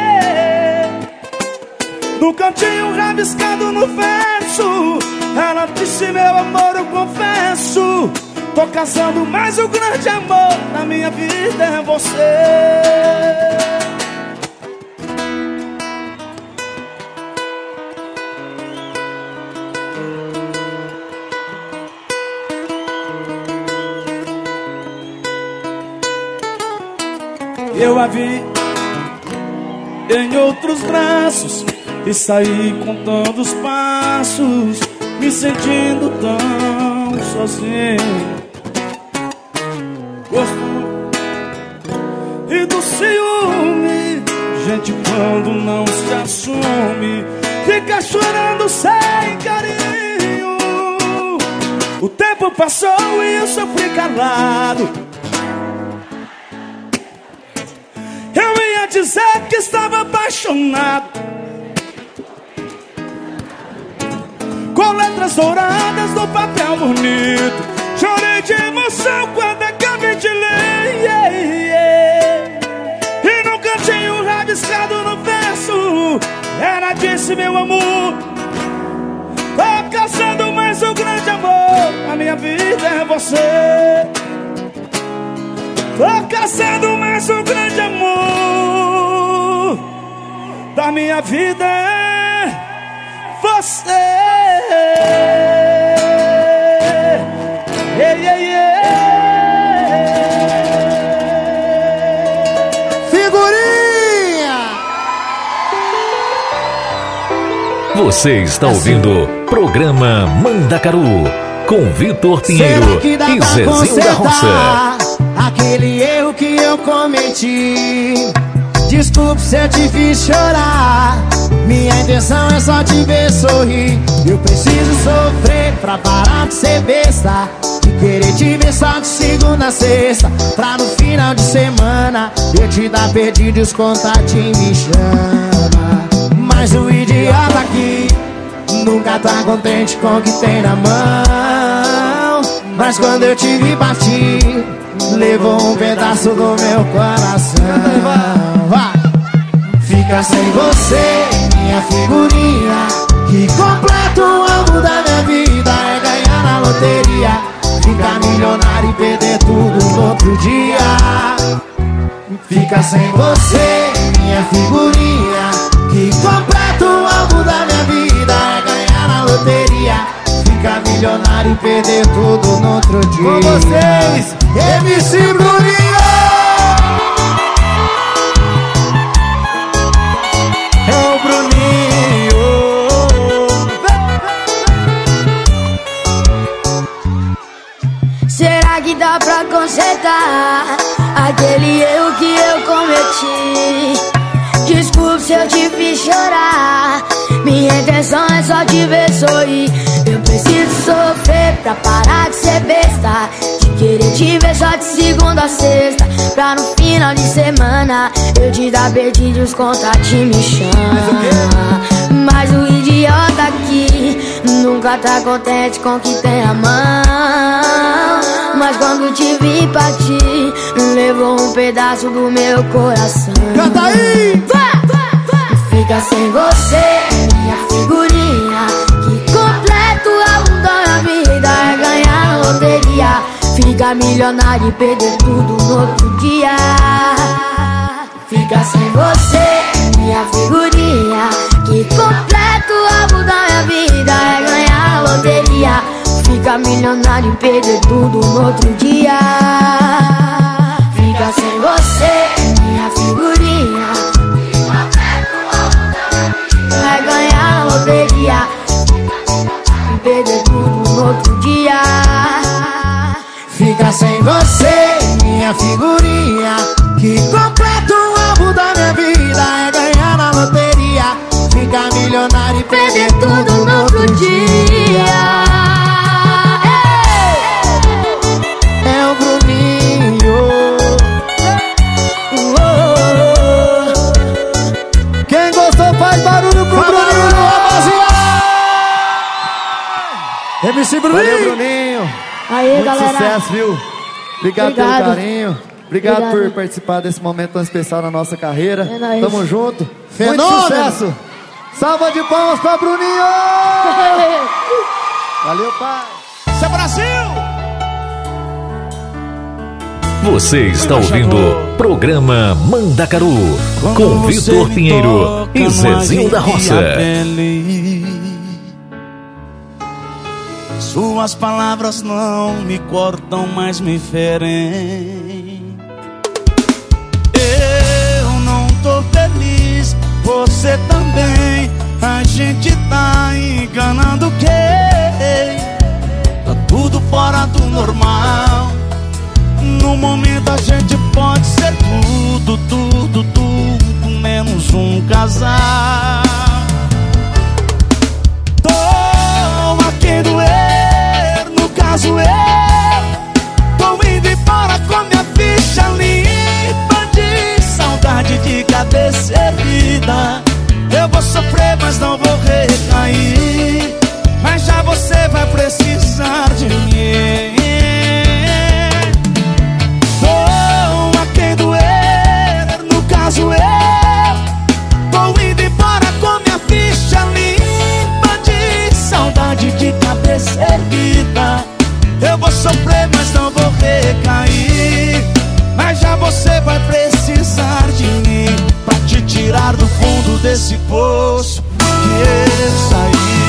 No cantinho rabiscado no verso Ela disse, meu amor, eu confesso Tô casando, mas o grande amor na minha vida é você Eu a vi em outros braços e saí contando os passos, me sentindo tão sozinho. Gosto e do ciúme, gente quando não se assume, fica chorando sem carinho. O tempo passou e eu sofri calado. Eu ia dizer que estava apaixonado. Com letras douradas no papel bonito. Chorei de emoção quando acabei de ler. Yeah, yeah. E no cantinho rabiscado no verso. Ela disse meu amor. Tô caçando mais um grande amor. A minha vida é você Tô caçando mais um grande amor da minha vida é você. Yeah, yeah, yeah. Figurinha! Você está ouvindo Programa Mandacaru com Vitor Pinheiro e Zezinho da Roça. Aquele erro que eu cometi? Desculpe se eu te fiz chorar. Minha intenção é só te ver sorrir. Eu preciso sofrer pra parar de ser besta. De querer te ver só de segunda a sexta. Pra no final de semana eu te dar perdido e os contatinhos me chama. Mas o idiota aqui nunca tá contente com o que tem na mão. Mas quando eu te vi partir, levou um pedaço do meu coração. Fica sem você, minha figurinha. Que completa o amo da minha vida é ganhar na loteria. Ficar milionário e perder tudo no outro dia. Fica sem você, minha figurinha. Que completa milionário e perder tudo no outro dia. Com vocês, MC Bruninho! É o Bruninho. Será que dá pra consertar aquele erro que eu cometi? Desculpe se eu te fiz chorar. Minha intenção é só te ver sorrir. Preciso sofrer pra parar de ser besta. De querer te ver só de segunda a sexta. Pra no final de semana eu te dar beijinhos contato e me chama. Mas o idiota aqui nunca tá contente com o que tem a mão. Mas quando te vi partir, levou um pedaço do meu coração. Canta aí! Fica sem você, minha figurinha. Vida é ganhar loteria. Ficar milionário e perder tudo no outro dia. Fica sem você, minha figurinha. Que completo o da minha vida é ganhar loteria. Fica milionário e perder tudo no outro dia. Fica sem você, outro dia. Fica sem você, minha figurinha. Que completa o alvo da minha vida é ganhar na loteria. Ficar milionário e perder tudo no outro dia. MC Bruninho. Valeu, Bruninho. Aí, Muito galera. sucesso, viu? Obrigado, Obrigado. pelo carinho. Obrigado, Obrigado. por participar desse momento tão especial na nossa carreira. É nóis. Tamo junto. Fenômeno. Muito sucesso. Salva de palmas pra Bruninho! Valeu, pai. Isso é Brasil! Você está ouvindo o programa Mandacaru com Vitor Pinheiro e Zezinho da Roça. Suas palavras não me cortam, mas me ferem. Eu não tô feliz, você também. A gente tá enganando quem? Tá tudo fora do normal. No momento a gente pode ser tudo, tudo, tudo, menos um casal. Tô a quem doer, no caso eu Tô indo embora com minha ficha limpa de saudade de cabeça erguida. Eu vou sofrer, mas não vou recair. Mas já você vai precisar de mim. Tô a quem doer, no caso eu vou sofrer, mas não vou recair. Mas já você vai precisar de mim pra te tirar do fundo desse poço que eu saí.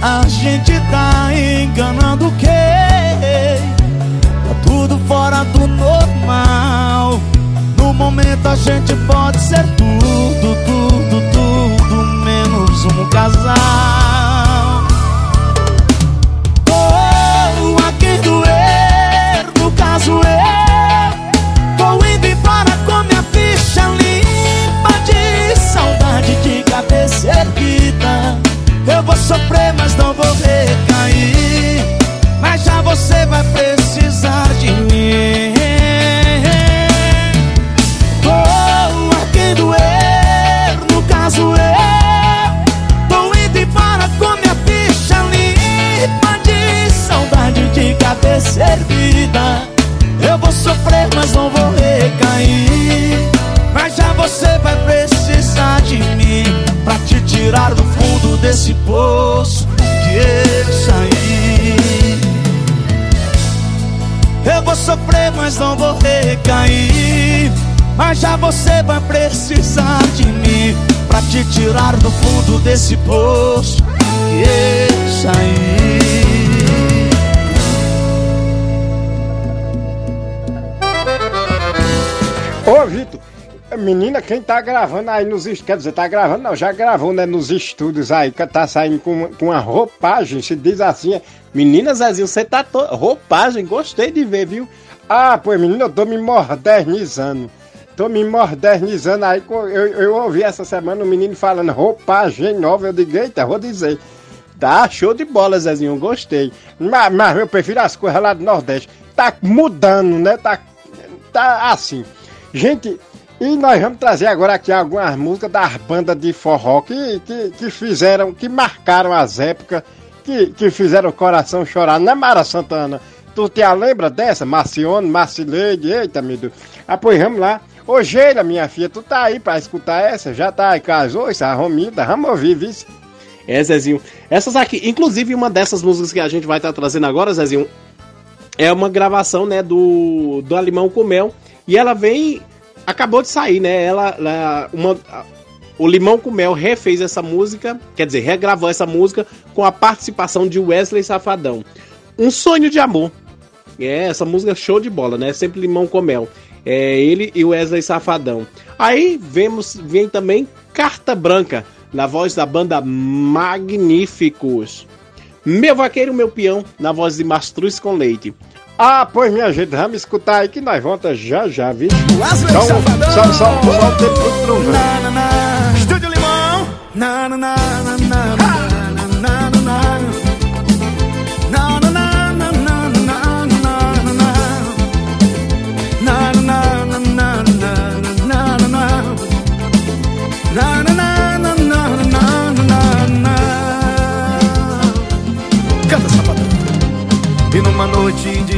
A gente tá enganando quem? Tá tudo fora do normal. No momento a gente pode ser tudo, tudo, tudo, menos um casal. Você vai precisar de mim Pra te tirar do fundo desse poço E sair Ô, Vitor, menina, quem tá gravando aí nos estúdios, quer dizer, tá gravando, não, já gravou, né, nos estúdios aí, que tá saindo com, com uma roupagem, se diz assim, é, Menina Zezinho, você tá to... roupagem, gostei de ver, viu? Ah, pois menino, eu tô me modernizando. Tô me modernizando aí. Eu, eu ouvi essa semana o menino falando roupagem nova. Eu digo, eita, vou dizer. Tá show de bola, Zezinho, gostei. Mas, mas eu prefiro as coisas lá do Nordeste. Tá mudando, né? Tá, tá assim. Gente, e nós vamos trazer agora aqui algumas músicas das bandas de forró que, que, que fizeram, que marcaram as épocas, que, que fizeram o coração chorar. Não é Mara Santana? Tu te lembra dessa? Marcione, Marcileide, eita, meu Deus. Ah, pois vamos lá. Ô, Geila, minha filha, tu tá aí pra escutar essa? Já tá aí, casou, isso, a Romilda, vamos ouvir, viu? É, Zezinho. Essas aqui, inclusive uma dessas músicas que a gente vai estar trazendo agora, Zezinho, é uma gravação, né, do, do Alimão com Mel. E ela vem. Acabou de sair, né? Ela. ela- uma, o Limão com Mel refez essa música, quer dizer, regravou essa música com a participação de Wesley Safadão. Um sonho de amor. É, essa música é show de bola, né? Sempre Limão com Mel. É ele e o Wesley Safadão. Aí vemos, vem também Carta Branca, na voz da banda Magníficos. Meu vaqueiro, meu peão, na voz de Mastruz com Leite. Ah, pois minha gente, vamos escutar aí que nós voltamos já já, viu? Wesley Só, um- Safadão. só, só, só o tempo trovão. Na, na, na. Estúdio Limão. Na, na, na, na, na, na,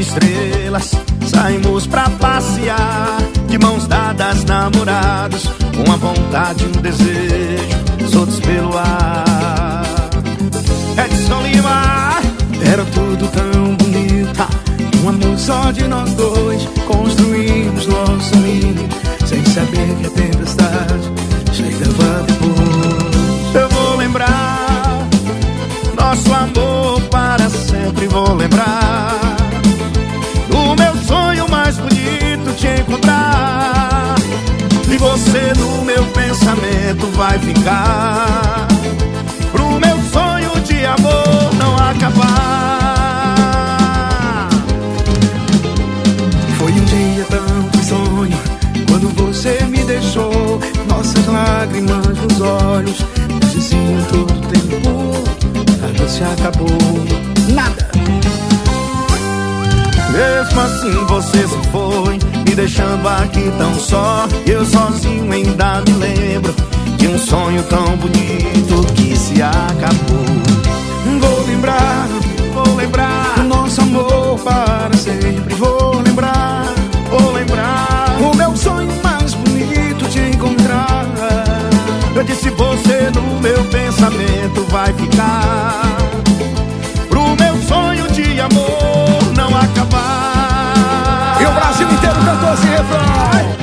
estrelas. Saímos pra passear De mãos dadas, namorados Com a vontade, um desejo Soltos pelo ar. Edson Lima Era tudo tão bonito Um amor só de nós dois Construímos nosso ninho Sem saber que a tempestade Chegava depois Eu vou lembrar nosso amor para sempre vou lembrar você no meu pensamento vai ficar. Pro meu sonho de amor não acabar. Foi um dia tão sonho Quando você me deixou Nossas lágrimas nos olhos Diziam todo tempo Nada se acabou. Nada. Mesmo assim você se foi deixando aqui tão só. Eu sozinho ainda me lembro De um sonho tão bonito Que se acabou. Vou lembrar, vou lembrar Do nosso amor para sempre. Vou lembrar, vou lembrar O meu sonho mais bonito te encontrar. Eu disse você no meu pensamento vai ficar Pro meu sonho de amor não acabar. E o Brasil inteiro Vamos refrão.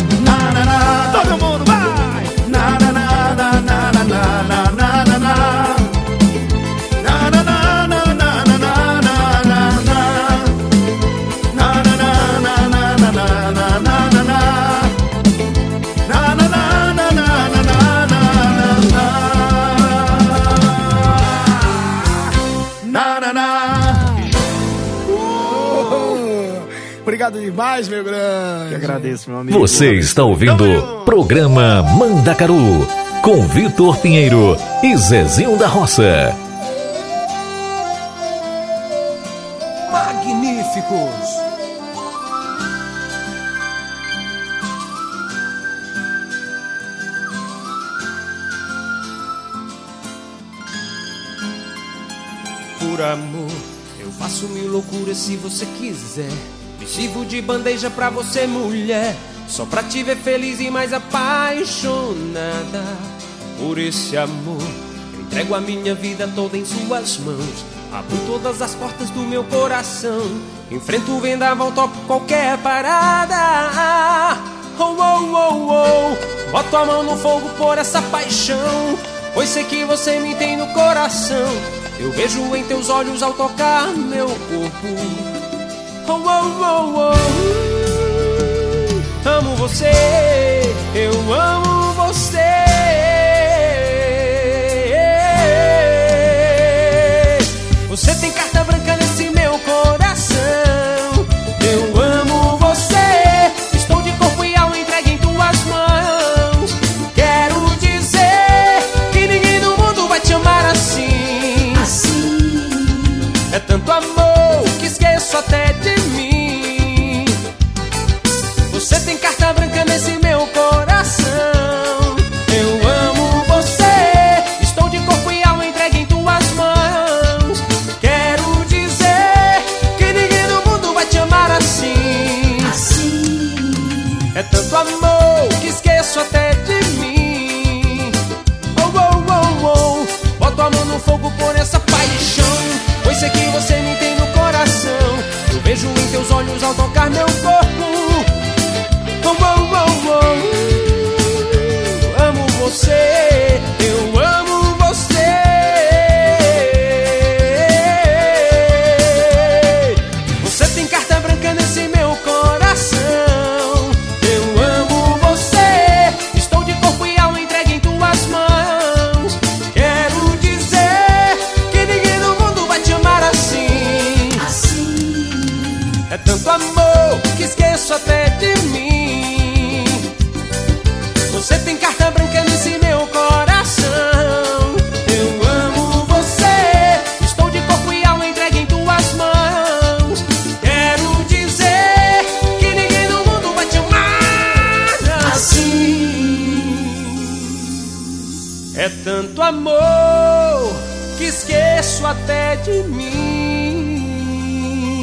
Demais, meu grande. Que agradeço, meu amigo. Você está ouvindo Programa Mandacaru com Vitor Pinheiro e Zezinho da Roça. seja pra você, mulher. Só pra te ver feliz e mais apaixonada por esse amor. Entrego a minha vida toda em suas mãos. Abro todas as portas do meu coração. Enfrento o vendaval, topo qualquer parada. Oh, oh, oh, oh. Boto a mão no fogo por essa paixão. Pois sei que você me tem no coração. Eu vejo em teus olhos ao tocar meu corpo Oh, oh, oh, oh. Amo você, eu amo você. Você tem carta branca nesse meu coração. Eu amo você. Estou de corpo e alma entregue em tuas mãos. Quero dizer que ninguém no mundo vai te amar assim. Assim. É tanto amor que esqueço até de É tanto amor que esqueço até de mim.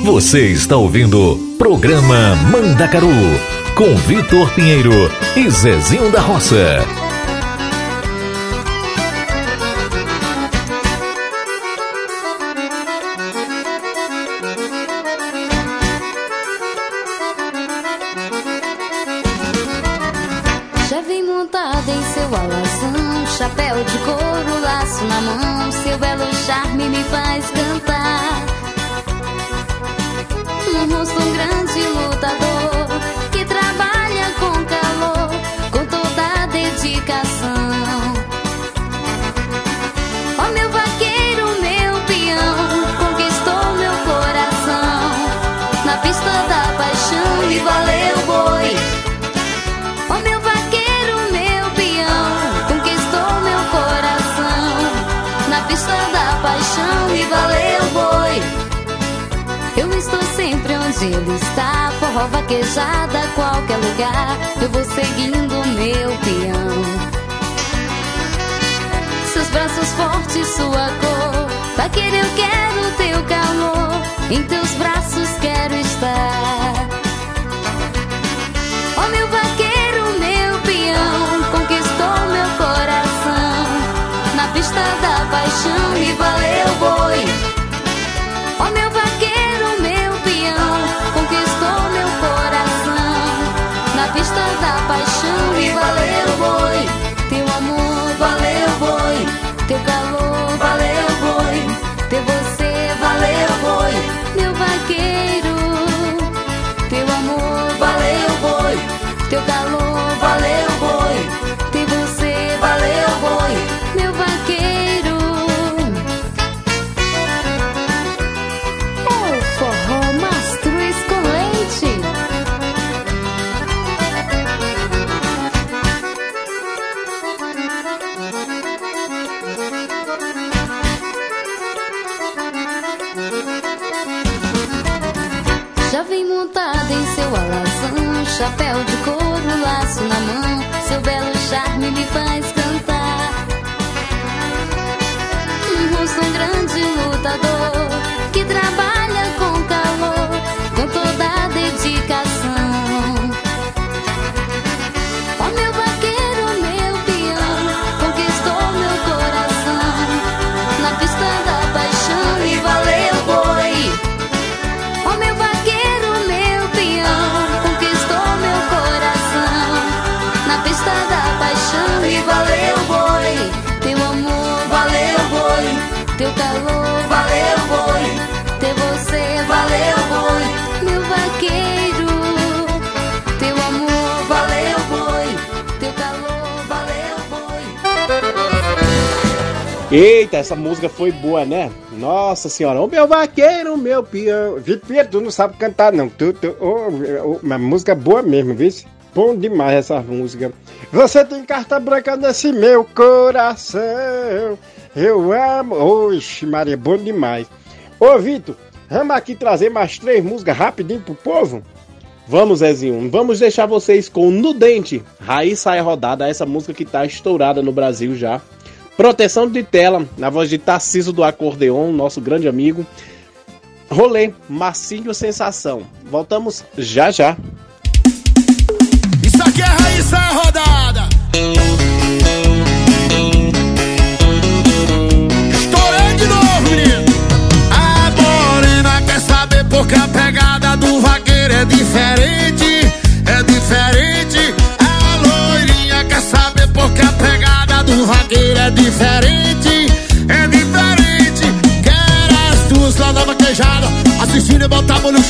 Você está ouvindo programa Mandacaru com Vitor Pinheiro e Zezinho da Roça. Música foi boa, né? Nossa senhora, o meu vaqueiro, meu peão. Vitor tu não sabe cantar, não. Tu, tu, oh, uma música boa mesmo, viu? Bom demais essa música. Você tem carta branca nesse meu coração. Eu amo. Oxe, Maria, bom demais. Ô, Vitor, vamos aqui trazer mais três músicas rapidinho pro povo? Vamos, Zezinho, vamos deixar vocês com No Dente, Raiz Sai Rodada, essa música que tá estourada no Brasil já. Proteção de tela, na voz de Tarciso do Acordeon, nosso grande amigo. Rolê, Massinho Sensação. Voltamos já já. Isso aqui é raiz é rodada.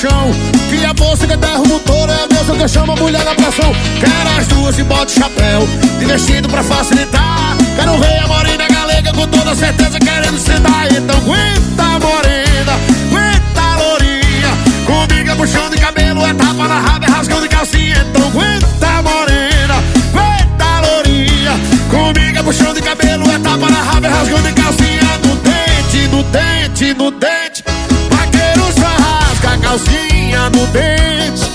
Que a moça que derruba o motor é a mesma que chama a mulher na pressão. Quer as duas e bota o chapéu. De vestido pra facilitar. Quero ver a morena galega com toda certeza querendo sentar. Então aguenta, morena. Aguenta, lourinha. Comigo é puxão de cabelo, é tapa na raba, é rasgão de calcinha. Então aguenta, morena. Aguenta, lourinha. Comigo é puxão de cabelo, é tapa na raba, é rasgão de calcinha. No dente, no dente, no dente. A calcinha no dente.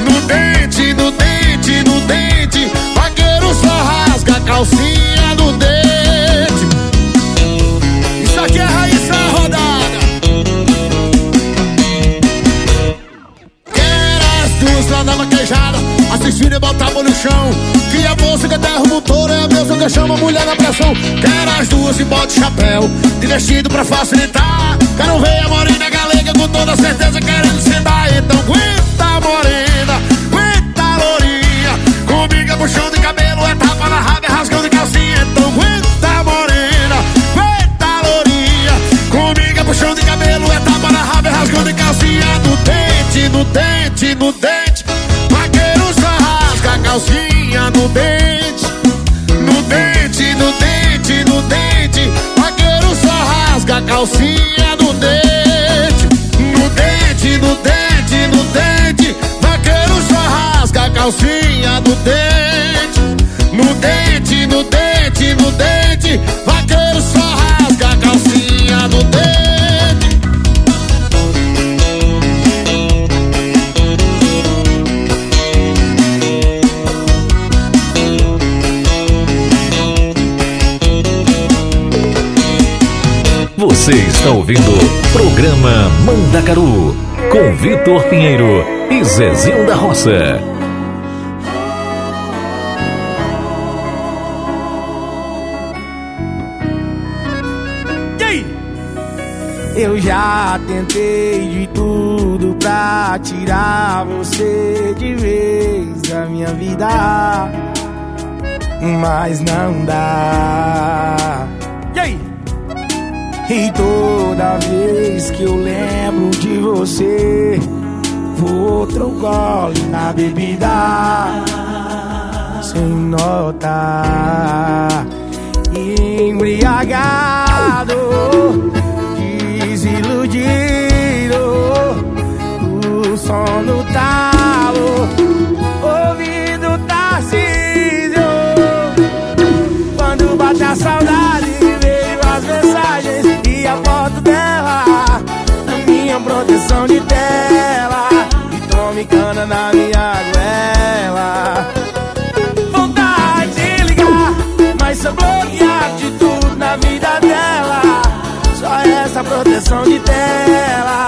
No dente, no dente, no dente. Vaqueiro só rasga a calcinha no dente. Isso aqui é raiz da rodada. Quer as duas lá na vaquejada. Assistindo e botar a no chão. Que a moça que derruba o touro é a mesma que chama a mulher na pressão. Quer as duas e bota o chapéu. De vestido pra facilitar. Quero ver a morena galega com toda certeza querendo sentar. Então aguenta, morena. Aguenta, lourinha. Comigo é puxão de cabelo, é tapa na raba, é rasgão de calcinha. Então aguenta, morena. Aguenta, lourinha. Comigo é puxão de cabelo, é tapa na raba, é rasgão de calcinha. No dente, no dente, no dente. Vaqueiro só rasga a calcinha no dente. No dente, no dente, no dente. Vaqueiro só rasga a calcinha no dente. Calcinha no dente. No dente, no dente, no dente. Vaqueiro só rasga a calcinha no dente. Você está ouvindo o programa Mandacaru com Vitor Pinheiro e Zezinho da Roça. Já tentei de tudo pra tirar você de vez da minha vida, mas não dá. E aí? E toda vez que eu lembro de você, vou outro gole na bebida, sem notar, embriagado desiludido O sono talo Ouvindo Tarcísio Quando bate a saudade Veio as mensagens e a foto dela Na minha proteção de tela. E tome cana na minha goela. Vontade de ligar Mas sou bloqueado de tudo na vida dela essa proteção de tela.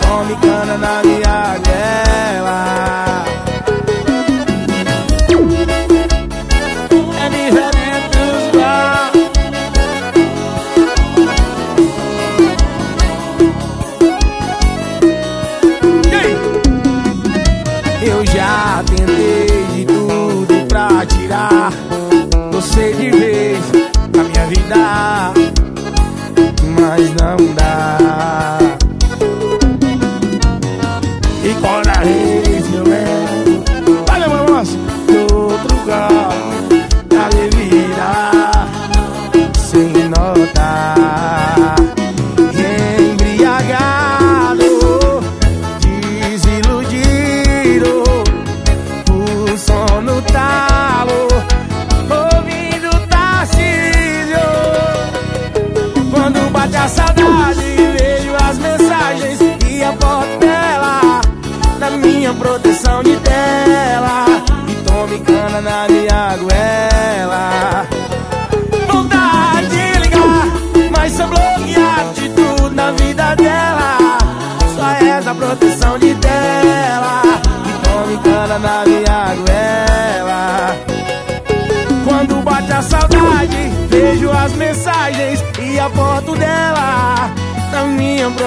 Tome cana na minha goela mas não dá.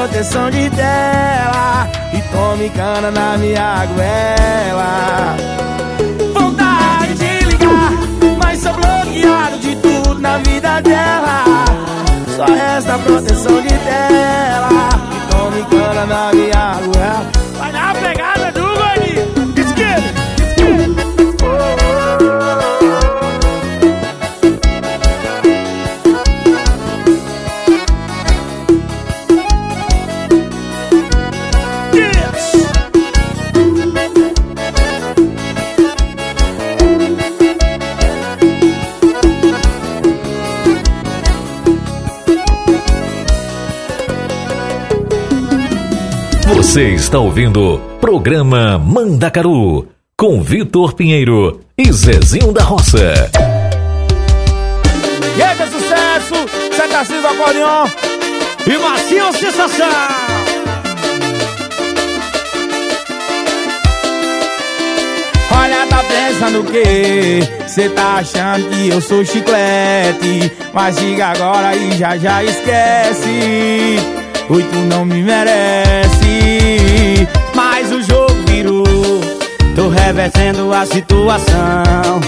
Proteção de tela. E tome cana na minha goela. Vontade de ligar, mas sou bloqueado de tudo na vida dela. Só resta proteção de tela. E tome cana na minha goela. Você está ouvindo Programa Mandacaru com Vitor Pinheiro e Zezinho da Roça. E aí, que sucesso! Senta Assis do acordeon e Macio Sensação! Olha, tá pensando o quê? Cê tá achando que eu sou chiclete Mas diga agora e já já esquece Oi, tu não me merece Tô revertendo a situação.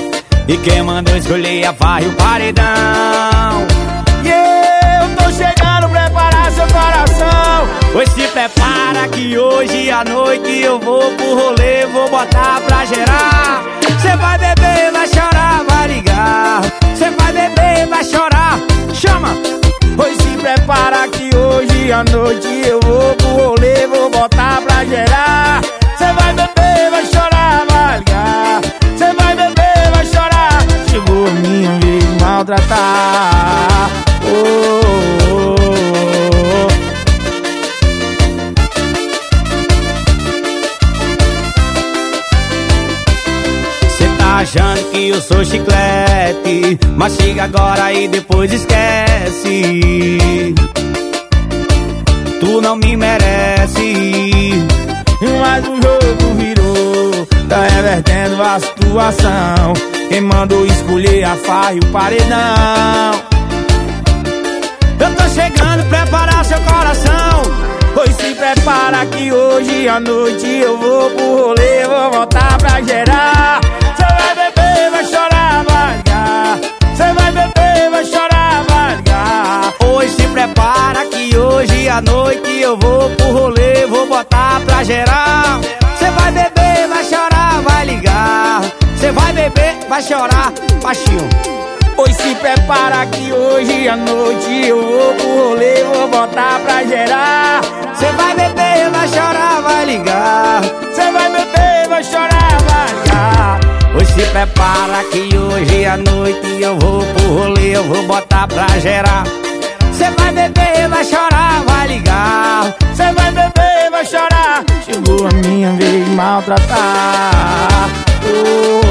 E quem mandou escolher a farra e o paredão? E eu tô chegando, preparar seu coração. Pois se prepara que hoje à noite eu vou pro rolê Vou botar pra gerar. Cê vai beber, vai chorar, vai ligar. Cê vai beber, vai chorar. Chama! Pois se prepara que hoje à noite eu vou pro rolê Vou botar pra gerar. Cê vai beber, vai chorar, Minha vez de maltratar. Oh, oh, oh. Cê tá achando que eu sou chiclete Mas chega agora e depois esquece. Tu não me merece. Mas o jogo virou Tá revertendo a situação Quem mandou escolher a farra e o paredão? Eu tô chegando, preparar seu coração. Pois se prepara que hoje à noite eu vou pro rolê Vou voltar pra gerar. Cê vai beber, vai chorar, vai ligar Cê vai beber, vai chorar, vai ligar Pois se prepara que hoje à noite eu vou pro rolê Vou botar pra gerar. Cê vai beber, vai chorar, vai ligar Cê vai beber, vai chorar, baixinho Pois se prepara que hoje à noite eu vou pro rolê, vou botar pra gerar. Cê vai beber, vai chorar, vai ligar. Cê vai beber, vai chorar, vai ligar. Pois se prepara que hoje à noite eu vou pro rolê, eu vou botar pra gerar. Cê vai beber, vai chorar, vai ligar. Cê vai beber, vai chorar. Chegou a minha vez de maltratar. Oh.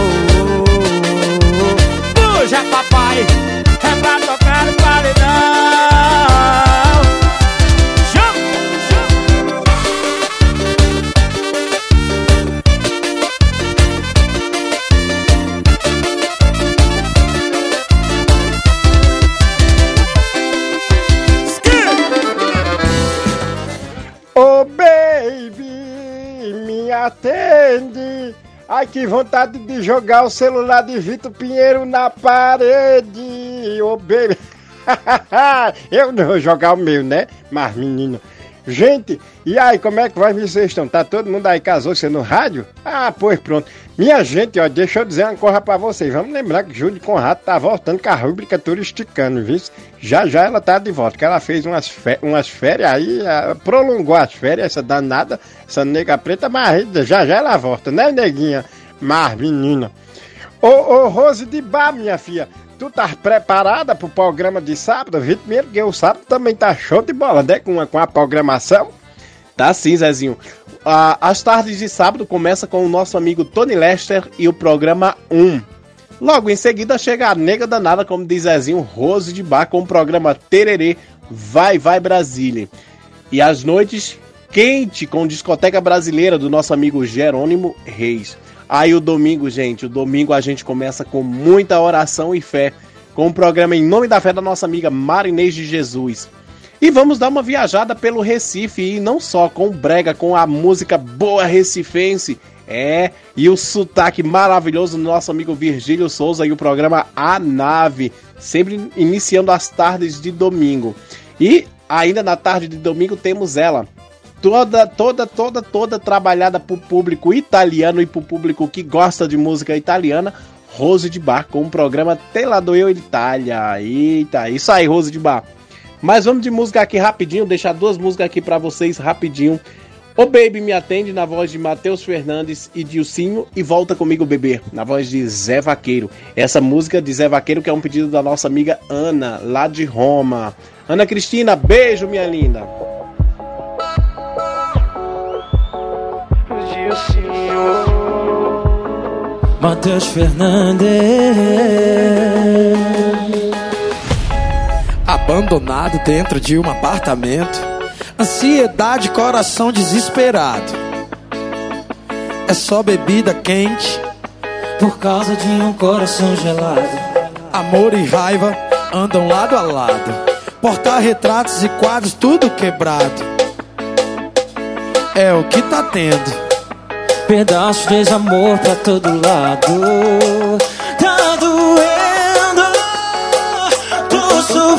Puxa, papai, é pra tocar no paredão. Ai que vontade de jogar o celular de Vitor Pinheiro na parede. Ô baby. Eu não vou jogar o meu, né? Mas menino. Gente, e aí, como é que vai vocês estão? Tá todo mundo aí casou você no rádio? Ah, pois pronto. Minha gente, ó, deixa eu dizer uma coisa pra vocês. Vamos lembrar que Júlia Conrado tá voltando com a rubrica turisticando, viu? Já já ela tá de volta, que ela fez umas, umas férias aí, prolongou as férias, essa danada, essa nega preta, mas já já ela volta, né, neguinha? Mas, menina. Ô, ô, Rose de Bar, minha filha, tu tá preparada pro programa de sábado? Vitor Pinheiro, porque o sábado também tá show de bola, né? Com a, com a programação. Tá sim, Zezinho. Ah, as tardes de sábado começa com o nosso amigo Tony Lester e o programa 1. Logo em seguida chega a nega danada, como diz Zezinho, Rose de Bar, com o programa Tererê Vai Vai Brasília. E às noites, quente com discoteca brasileira do nosso amigo Jerônimo Reis. Aí o domingo, gente, o domingo a gente começa com muita oração e fé, com o programa Em Nome da Fé da nossa amiga Marinês de Jesus. E vamos dar uma viajada pelo Recife e não só com brega, com a música boa recifense. É, e o sotaque maravilhoso do nosso amigo Virgílio Souza e o programa A Nave, sempre iniciando as tardes de domingo. E ainda na tarde de domingo temos ela, toda, toda, toda, toda trabalhada para o público italiano e para o público que gosta de música italiana, Rose de Bar, com o programa Telado Eu Itália. Eita, isso aí, Rose de Bar. Mas vamos de música aqui rapidinho, deixar duas músicas aqui para vocês rapidinho. O Baby Me Atende, na voz de Matheus Fernandes e Dilcinho, e Volta Comigo Bebê, na voz de Zé Vaqueiro. Essa música de Zé Vaqueiro que é um pedido da nossa amiga Ana, lá de Roma. Ana Cristina, beijo, minha linda. Matheus Fernandes Abandonado dentro de um apartamento. Ansiedade, coração desesperado. É só bebida quente Por causa de um coração gelado. Amor e raiva andam lado a lado. Porta-retratos e quadros tudo quebrado. É o que tá tendo. Pedaços de desamor pra todo lado. Tá doendo Tô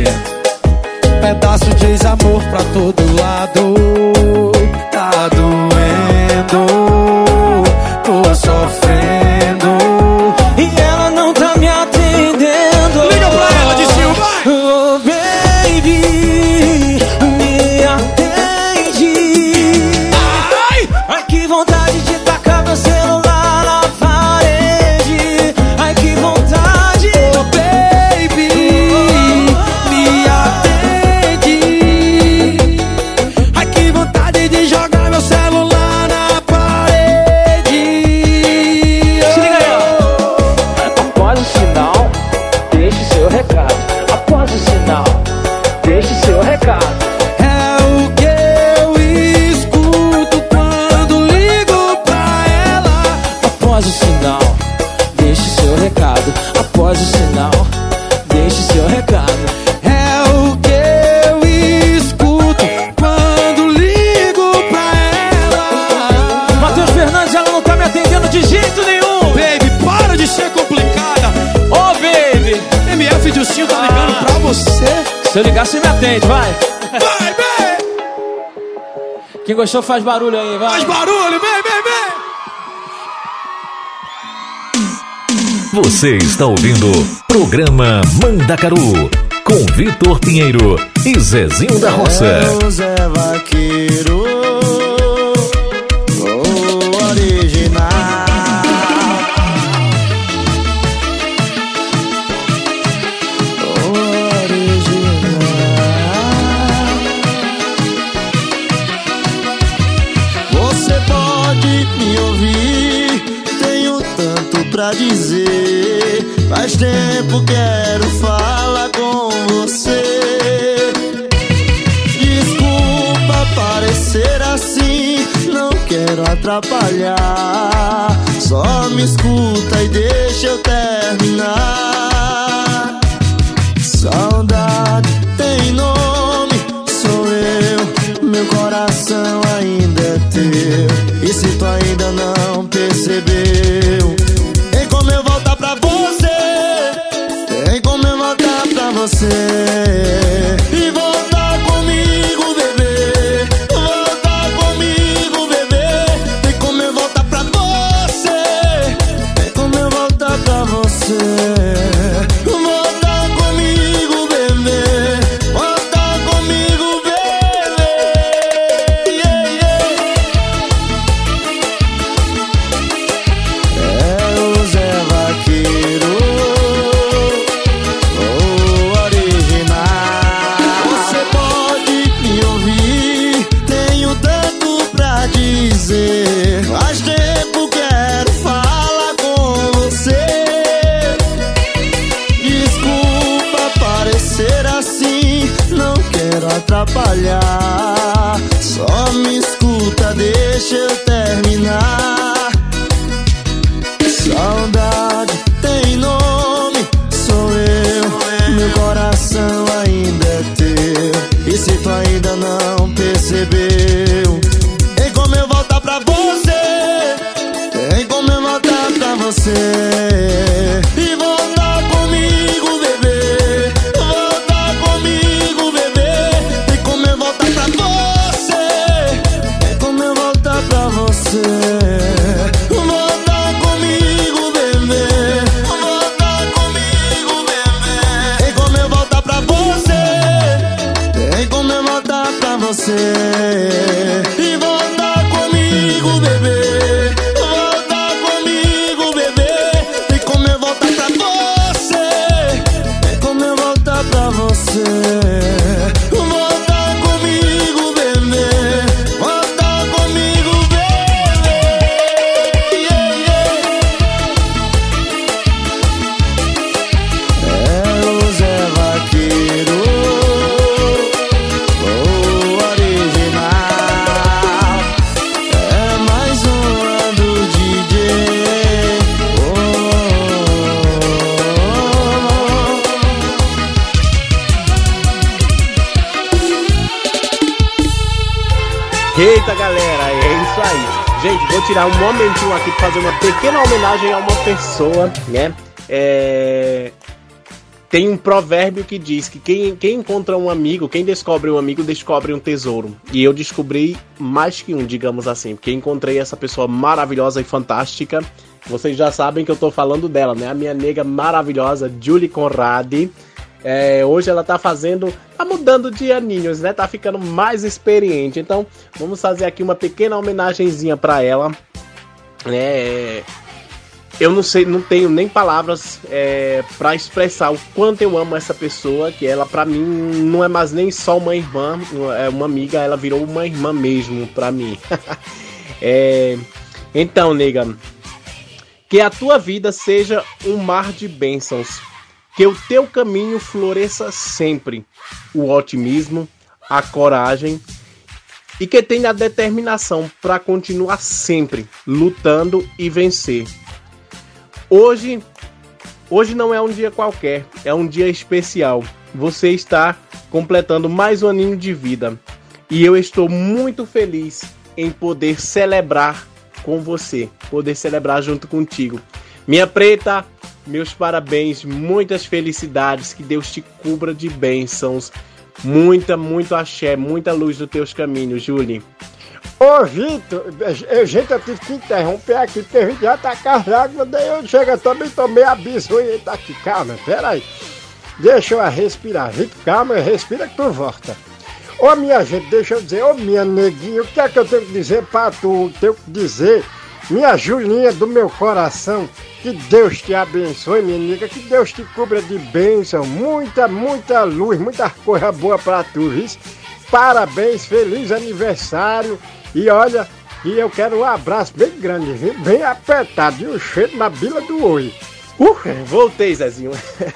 o Se eu ligar, você me atende, vai. Vai, vem! Quem gostou faz barulho aí, vai. Faz barulho, vem, vem, vem! Você está ouvindo Programa Mandacaru com Vitor Pinheiro e Zezinho da Roça. É o Zé Vaqueiro, tempo quero falar com você. Desculpa parecer assim, não quero atrapalhar. Só me escuta e deixa eu terminar. Atrapalhar. Só me escuta, deixa eu terminar. Saudade tem nome, sou eu. Meu coração ainda é teu. E se tu ainda não percebeu, tem como eu voltar pra você? Tem como eu voltar pra você? Fazer uma pequena homenagem a uma pessoa, né? É... Tem um provérbio que diz que quem, quem encontra um amigo, quem descobre um amigo, descobre um tesouro. E eu descobri mais que um, digamos assim, porque encontrei essa pessoa maravilhosa e fantástica. Vocês já sabem que eu tô falando dela, né? A minha nega maravilhosa, Julie Conradi. É, hoje ela tá fazendo, tá mudando de aninhos, né? Tá ficando mais experiente. Então, vamos fazer aqui uma pequena homenagenzinha para ela. Né? eu não sei, não tenho nem palavras é, para expressar o quanto eu amo essa pessoa, que ela para mim não é mais nem só uma irmã, é uma amiga, ela virou uma irmã mesmo para mim. É, então, nega, que a tua vida seja um mar de bênçãos. Que o teu caminho floresça sempre. O otimismo, a coragem e que tenha a determinação para continuar sempre lutando e vencer. Hoje, hoje não é um dia qualquer, é um dia especial. Você está completando mais um aninho de vida e eu estou muito feliz em poder celebrar com você, poder celebrar junto contigo. Minha preta, meus parabéns, muitas felicidades, que Deus te cubra de bênçãos. Muita, muito axé, muita luz nos teus caminhos, Julie. Ô, Vitor, eu, gente, eu tive que interromper aqui, porque a gente já tá casado, daí eu chego também, tomei aviso e tá aqui, calma, peraí. Deixa eu respirar, Vitor, calma, respira que tu volta. Ô, minha gente, deixa eu dizer, ô, minha neguinha, o que é que eu tenho que dizer pra tu? Tenho que dizer, minha Julinha do meu coração, que Deus te abençoe, minha nega, que Deus te cubra de bênção, muita, muita luz, muita coisa boa pra tu, viu? Parabéns, feliz aniversário. E olha, E eu quero um abraço bem grande, viu? Bem apertado e um cheiro na bila do oi. Uh, voltei, Zezinho.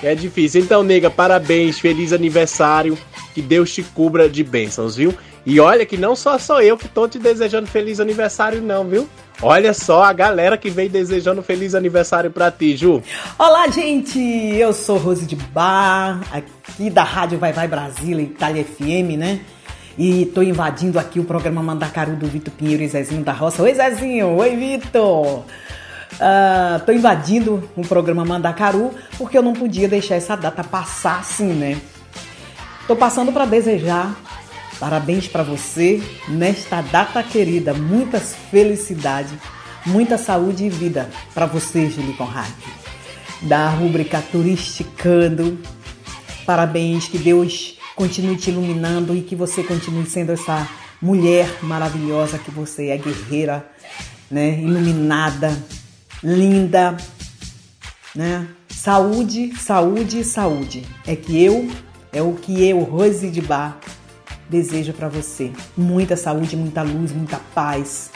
É difícil. Então, nega, parabéns, feliz aniversário. Que Deus te cubra de bênçãos, viu? E olha que não só sou eu que tô te desejando feliz aniversário, não, viu? Olha só a galera que vem desejando feliz aniversário pra ti, Ju. Olá, gente! Eu sou Rose de Bar, aqui da Rádio Vai Vai Brasília, Itália FM, né? E tô invadindo aqui o programa Mandacaru do Vitor Pinheiro e Zezinho da Roça. Oi, Zezinho! Oi, Vitor! Uh, tô invadindo o programa Mandacaru porque eu não podia deixar essa data passar assim, né? Tô passando para desejar parabéns para você nesta data querida, muitas felicidades, muita saúde e vida para você, Julie Conrad. Da rubrica Turisticando, parabéns, que Deus continue te iluminando e que você continue sendo essa mulher maravilhosa que você é, guerreira, né? Iluminada, linda, né? Saúde, saúde, saúde. É que eu, é o que eu, Rose de Bar, desejo para você. Muita saúde, muita luz, muita paz.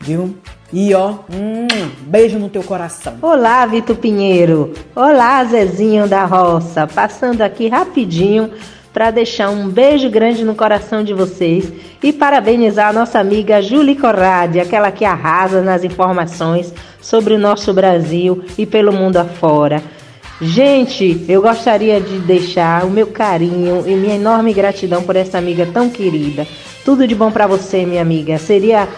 Viu? E ó, hum, beijo no teu coração. Olá, Vitor Pinheiro. Olá, Zezinho da Roça. Passando aqui rapidinho para deixar um beijo grande no coração de vocês e parabenizar a nossa amiga Julie Corradi, aquela que arrasa nas informações sobre o nosso Brasil e pelo mundo afora. Gente, eu gostaria de deixar o meu carinho e minha enorme gratidão por essa amiga tão querida. Tudo de bom para você, minha amiga. Seria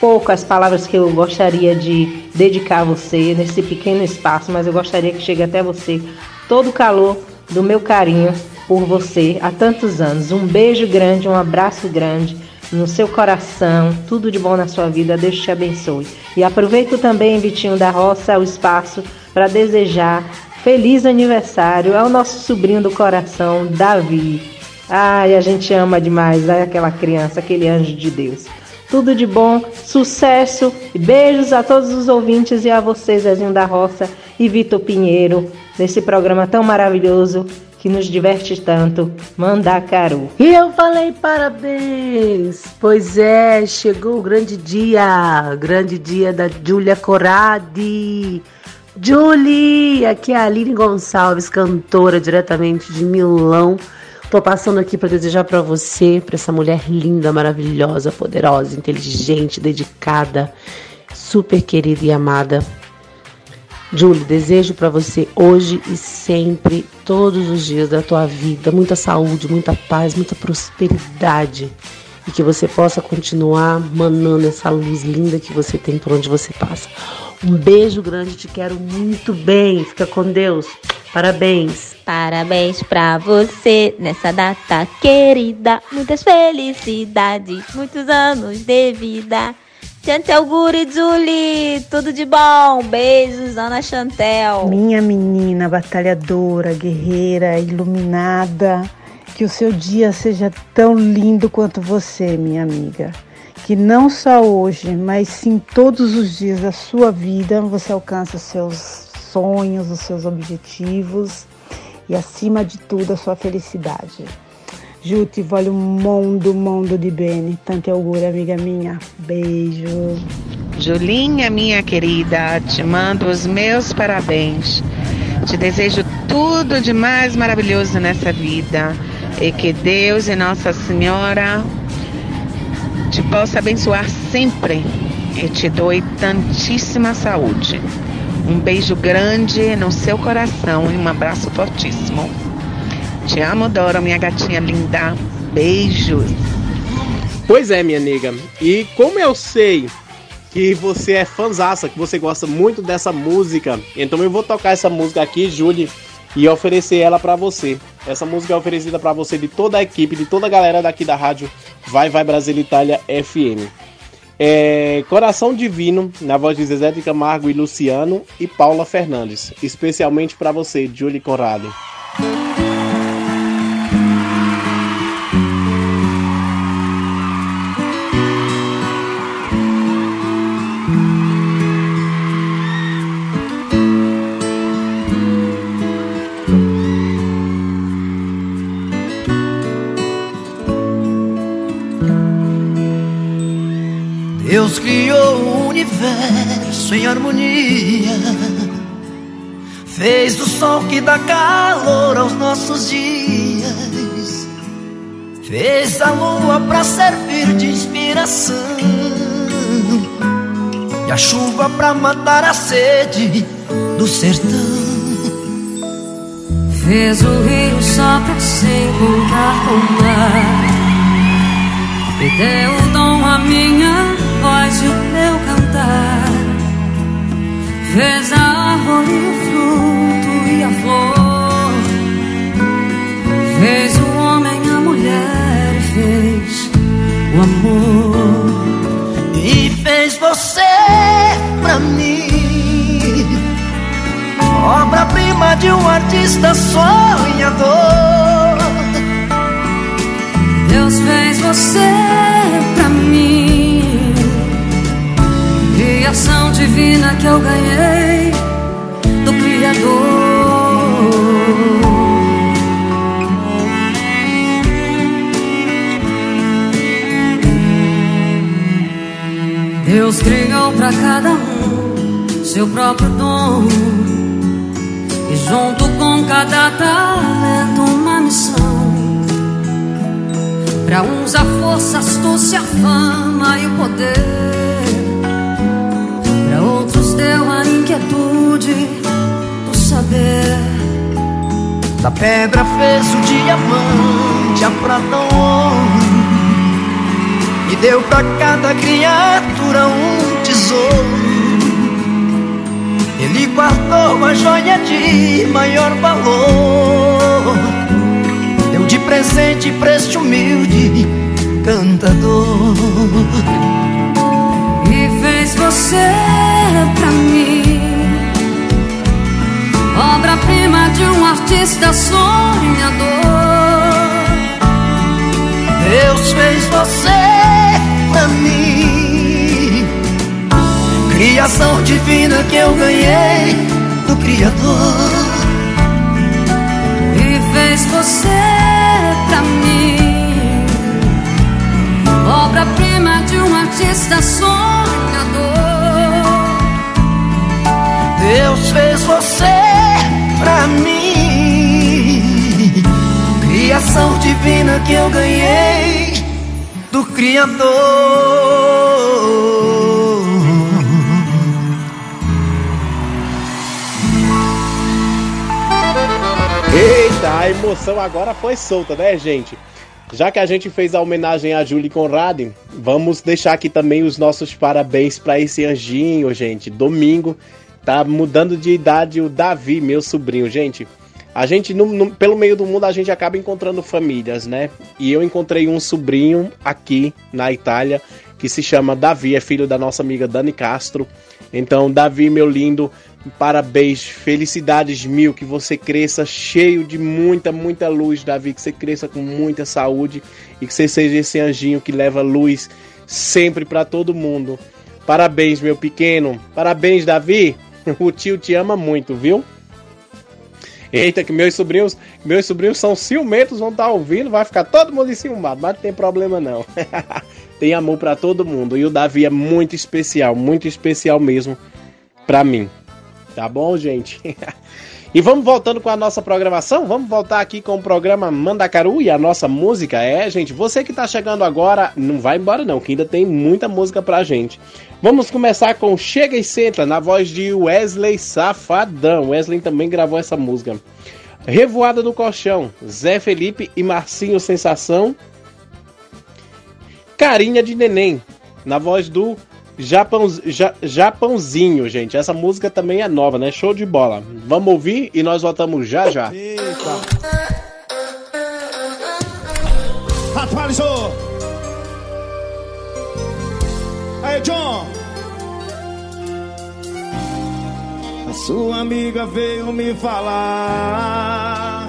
pouco as palavras que eu gostaria de dedicar a você nesse pequeno espaço, mas eu gostaria que chegue até você todo o calor do meu carinho por você há tantos anos. Um beijo grande, um abraço grande no seu coração, tudo de bom na sua vida, Deus te abençoe. E aproveito também, Vitinho da Roça, o espaço para desejar feliz aniversário ao nosso sobrinho do coração, Davi. Ai, a gente ama demais aquela criança, aquele anjo de Deus. Tudo de bom, sucesso, beijos a todos os ouvintes e a vocês, Zezinho da Roça e Vitor Pinheiro, nesse programa tão maravilhoso que nos diverte tanto, Mandacaru. E eu falei parabéns! Pois é, chegou o grande dia, grande dia da Júlia Corradi. Julie, aqui é a Aline Gonçalves, cantora diretamente de Milão. Tô passando aqui para desejar para você, para essa mulher linda, maravilhosa, poderosa, inteligente, dedicada, super querida e amada, Julie, desejo para você hoje e sempre, todos os dias da tua vida, muita saúde, muita paz, muita prosperidade e que você possa continuar manando essa luz linda que você tem por onde você passa. Um beijo grande, te quero muito bem. Fica com Deus. Parabéns. Parabéns pra você nessa data querida. Muitas felicidades, muitos anos de vida. Chantel Guri, Julie, tudo de bom. Beijos, Ana Chantel. Minha menina batalhadora, guerreira, iluminada. Que o seu dia seja tão lindo quanto você, minha amiga. Que não só hoje, mas sim todos os dias da sua vida você alcance os seus sonhos, os seus objetivos e, acima de tudo, a sua felicidade. Ju, ti voglio un mondo, mondo di bene. Tanti auguri, amiga minha. Beijo. Julinha, minha querida, te mando os meus parabéns. Te desejo tudo de mais maravilhoso nessa vida. E que Deus e Nossa Senhora te possa abençoar sempre. E te doe tantíssima saúde. Um beijo grande no seu coração e um abraço fortíssimo. Te amo, Dora, minha gatinha linda. Beijos. Pois é, minha nega. E como eu sei que você é fanzaça, que você gosta muito dessa música, então eu vou tocar essa música aqui, Julie, e oferecer ela para você. Essa música é oferecida para você de toda a equipe, de toda a galera daqui da rádio Vai Vai Brasil Itália FM. É Coração Divino, na voz de Zezé de Camargo e Luciano e Paula Fernandes, especialmente para você, Julie Conrado. Criou o universo em harmonia. Fez do sol que dá calor aos nossos dias. Fez a lua pra servir de inspiração. E a chuva pra matar a sede do sertão. Fez o rio só pra se encontrar com o mar. Deu o dom a minha e o meu cantar. Fez a árvore, o fruto e a flor. Fez o homem, a mulher e fez o amor. E fez você pra mim. Obra-prima de um artista sonhador. Deus fez você pra mim. Criação divina que eu ganhei do Criador. Deus criou pra cada um seu próprio dom. E junto com cada talento uma missão. Pra uns a força, a astúcia, a fama e o poder. Deu a inquietude do saber. Da pedra fez o diamante, a prata o ouro. E deu pra cada criatura um tesouro. Ele guardou a joia de maior valor. Deu de presente pra este humilde cantador. E fez você pra mim. Obra-prima de um artista sonhador. Deus fez você pra mim. Criação divina que eu ganhei do Criador. E fez você pra mim. Obra-prima de um artista sonhador. Deus fez você pra mim. Criação divina que eu ganhei do Criador. Eita, a emoção agora foi solta, né, gente? Já que a gente fez a homenagem a Julie Conrad, vamos deixar aqui também os nossos parabéns para esse anjinho, gente. Domingo tá mudando de idade o Davi, meu sobrinho, gente. A gente, no, no, pelo meio do mundo, a gente acaba encontrando famílias, né? E eu encontrei um sobrinho aqui na Itália que se chama Davi, é filho da nossa amiga Dani Castro. Então, Davi, meu lindo, parabéns, felicidades mil, que você cresça cheio de muita, muita luz, Davi, que você cresça com muita saúde e que você seja esse anjinho que leva luz sempre para todo mundo. Parabéns, meu pequeno. Parabéns, Davi. O tio te ama muito, viu? Eita, que meus sobrinhos, meus sobrinhos são ciumentos, vão estar ouvindo, vai ficar todo mundo enciumado, mas não tem problema não. tem amor para todo mundo. E o Davi é muito especial, muito especial mesmo para mim. Tá bom, gente? e vamos voltando com a nossa programação? Vamos voltar aqui com o programa Mandacaru e a nossa música. É, gente, você que tá chegando agora, não vai embora não, que ainda tem muita música pra gente. Vamos começar com Chega e Senta, na voz de Wesley Safadão. Wesley também gravou essa música. Revoada no Colchão, Zé Felipe e Marcinho Sensação. Carinha de Neném, na voz do Japão, ja, Japãozinho, gente. Essa música também é nova, né? Show de bola. Vamos ouvir e nós voltamos já já. Eita. Atualizou. Aí, John. A sua amiga veio me falar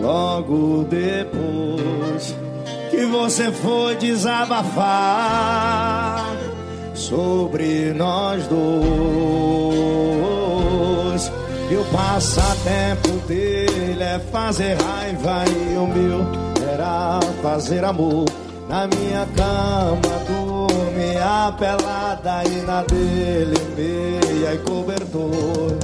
logo depois que você foi desabafar sobre nós dois. E o passatempo dele é fazer raiva e o meu era fazer amor na minha cama do dorme a pelada e na dele meia e cobertor.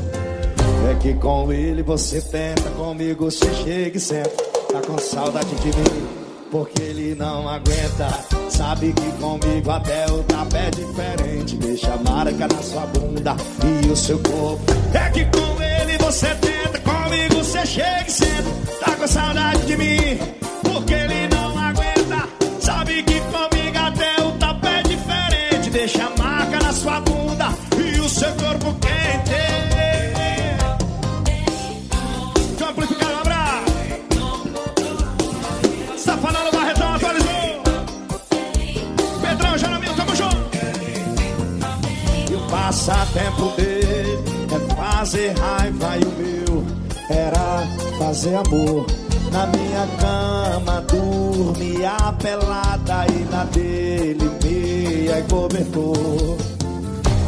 É que com ele você tenta, comigo você chega e senta. Tá com saudade de mim, porque ele não aguenta. Sabe que comigo até o tapé é diferente. Deixa a marca na sua bunda e o seu corpo. É que com ele você tenta, comigo você chega e. Tá com saudade de mim, porque ele não aguenta. Sabe que comigo até o tapé é diferente. Deixa a marca na sua bunda e o seu corpo quente. Passatempo dele é fazer raiva e o meu era fazer amor. Na minha cama dormia pelada e na dele meia e cobertor.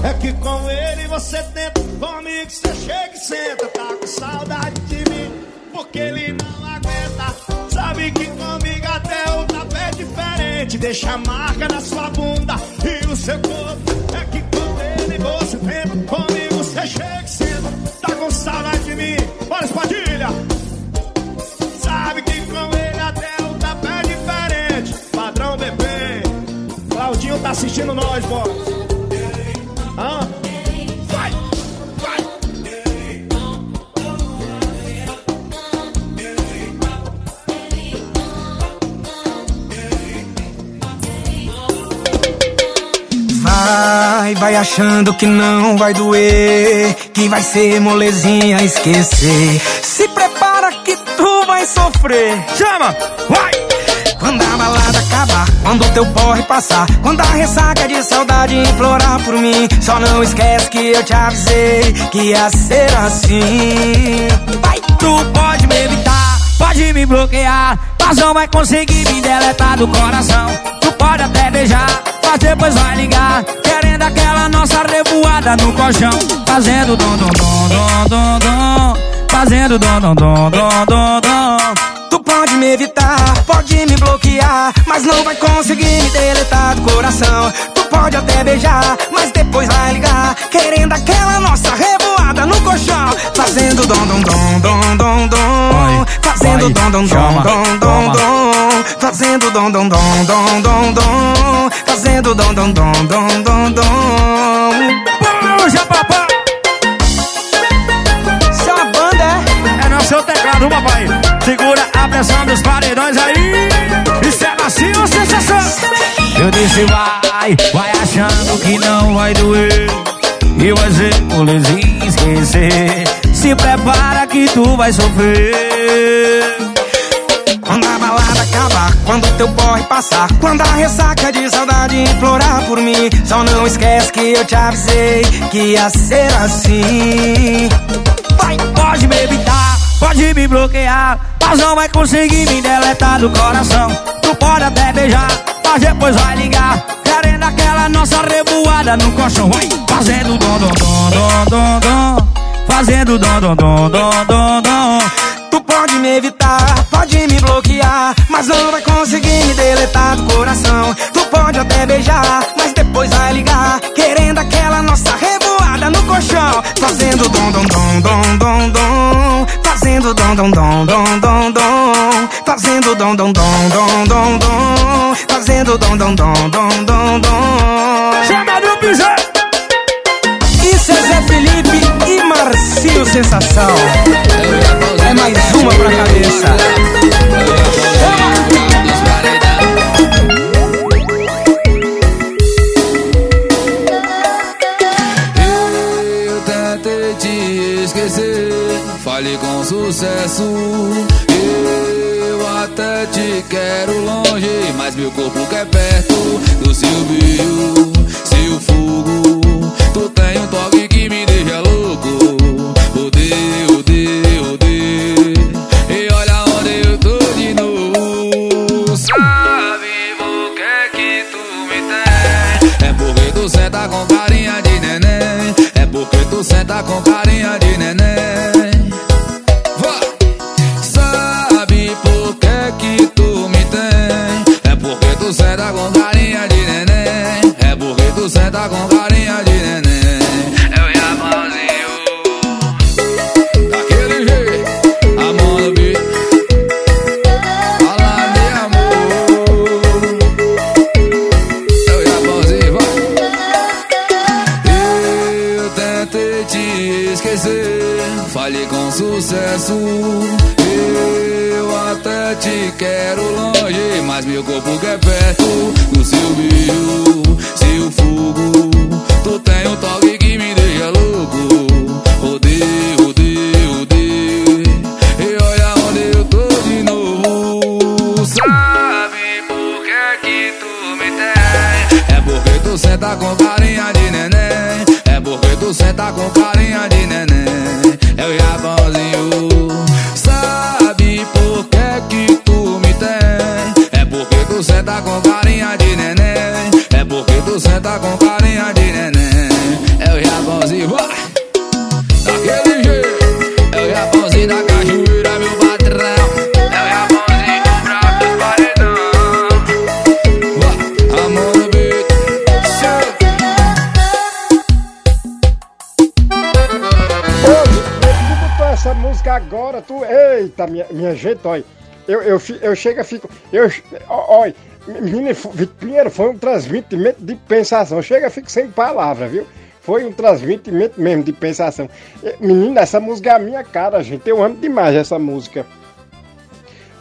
É que com ele você tenta, comigo você chega e senta. Tá com saudade de mim, porque ele não aguenta. Sabe que comigo até o tapé é diferente. Deixa a marca na sua bunda e o seu corpo. É que ele você tenta, comigo você chega e senta. Tá com saudade de mim, bora espadilha. Sabe que com ele até o tapé é diferente. Padrão bebê, Claudinho tá assistindo nós, boss. Hã? Vai, vai achando que não vai doer, que vai ser molezinha esquecer. Se prepara que tu vai sofrer. Chama, vai! Quando a balada acabar, quando o teu porre passar, quando a ressaca de saudade implorar por mim, só não esquece que eu te avisei que ia ser assim. Vai, tu pode me evitar, pode me bloquear, mas não vai conseguir me deletar do coração. Tu pode até beijar, mas depois vai ligar, querendo aquela nossa revoada no colchão, fazendo dom dom dom dom dom dom, fazendo dom dom dom dom dom dom. Tu pode me evitar, pode me bloquear, mas não vai conseguir me deletar do coração. Tu pode até beijar, mas depois vai ligar, querendo aquela nossa revoada no colchão, fazendo dom dom dom dom dom dom, fazendo dom dom dom dom dom dom, fazendo dom dom dom dom dom dom, fazendo dom dom dom dom dom dom. Puxa papai! Essa banda é É no seu teclado, papai. Segura a pressão dos paredões aí. Isso é macio sensação? Eu disse vai, vai achando que não vai doer. E vai ser molezinha esquecer. Se prepara que tu vai sofrer. Quando teu porre passar, quando a ressaca de saudade implorar por mim, só não esquece que eu te avisei que ia ser assim. Vai, pode me evitar, pode me bloquear, mas não vai conseguir me deletar do coração. Tu pode até beijar, mas depois vai ligar, querendo aquela nossa revoada no colchão. Vai, fazendo dom dom dom dom dom dom, fazendo dom dom dom dom dom dom. Pode me evitar, pode me bloquear, mas não vai conseguir me deletar do coração. Tu pode até beijar, mas depois vai ligar, querendo aquela nossa revoada no colchão, fazendo dom dom dom dom dom dom, fazendo dom dom dom dom dom dom, fazendo dom dom dom dom dom dom, fazendo dom dom dom dom dom dom. Chama no piseiro! Isso é Zé Felipe e Marcinho Sensação. É mais uma pra cabeça. Eu tentei te esquecer, falei com sucesso. Eu até te quero longe, mas meu corpo quer perto do seu brilho, jeito, olha. Eu, eu, eu chego e fico. Eu, olha, menino, Pinheiro foi um transmitimento de pensação. Chega, fico sem palavra, viu? Foi um transmitimento mesmo de pensação. Menina, essa música é a minha cara, gente. Eu amo demais essa música.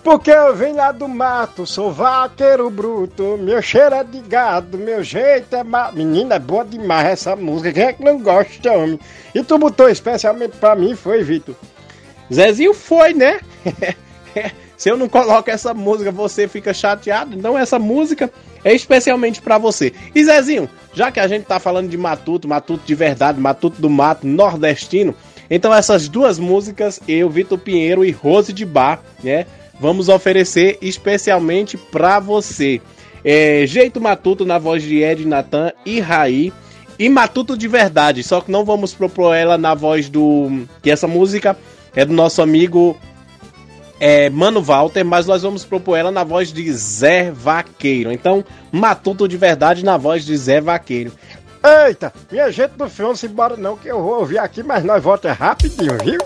Porque eu venho lá do mato, sou vaqueiro bruto, meu cheiro é de gado, meu jeito é ma... Menina, é boa demais essa música, quem é que não gosta, homem? E tu botou especialmente pra mim, foi, Vitor? Zezinho foi, né? É, se eu não coloco essa música, você fica chateado. Então essa música é especialmente para você. E Zezinho, já que a gente tá falando de matuto, matuto de verdade, matuto do mato, nordestino, então essas duas músicas, eu, Vitor Pinheiro e Rose de Bar, né, vamos oferecer especialmente para você. É, Jeito Matuto na voz de Ed Natan e Raí. E Matuto de verdade, só que não vamos propor ela na voz do. Que essa música é do nosso amigo é Mano Walter, mas nós vamos propor ela na voz de Zé Vaqueiro. Então, Matuto de verdade na voz de Zé Vaqueiro. Eita, minha gente do filme, se embora não, que eu vou ouvir aqui, mas nós volta rapidinho, viu?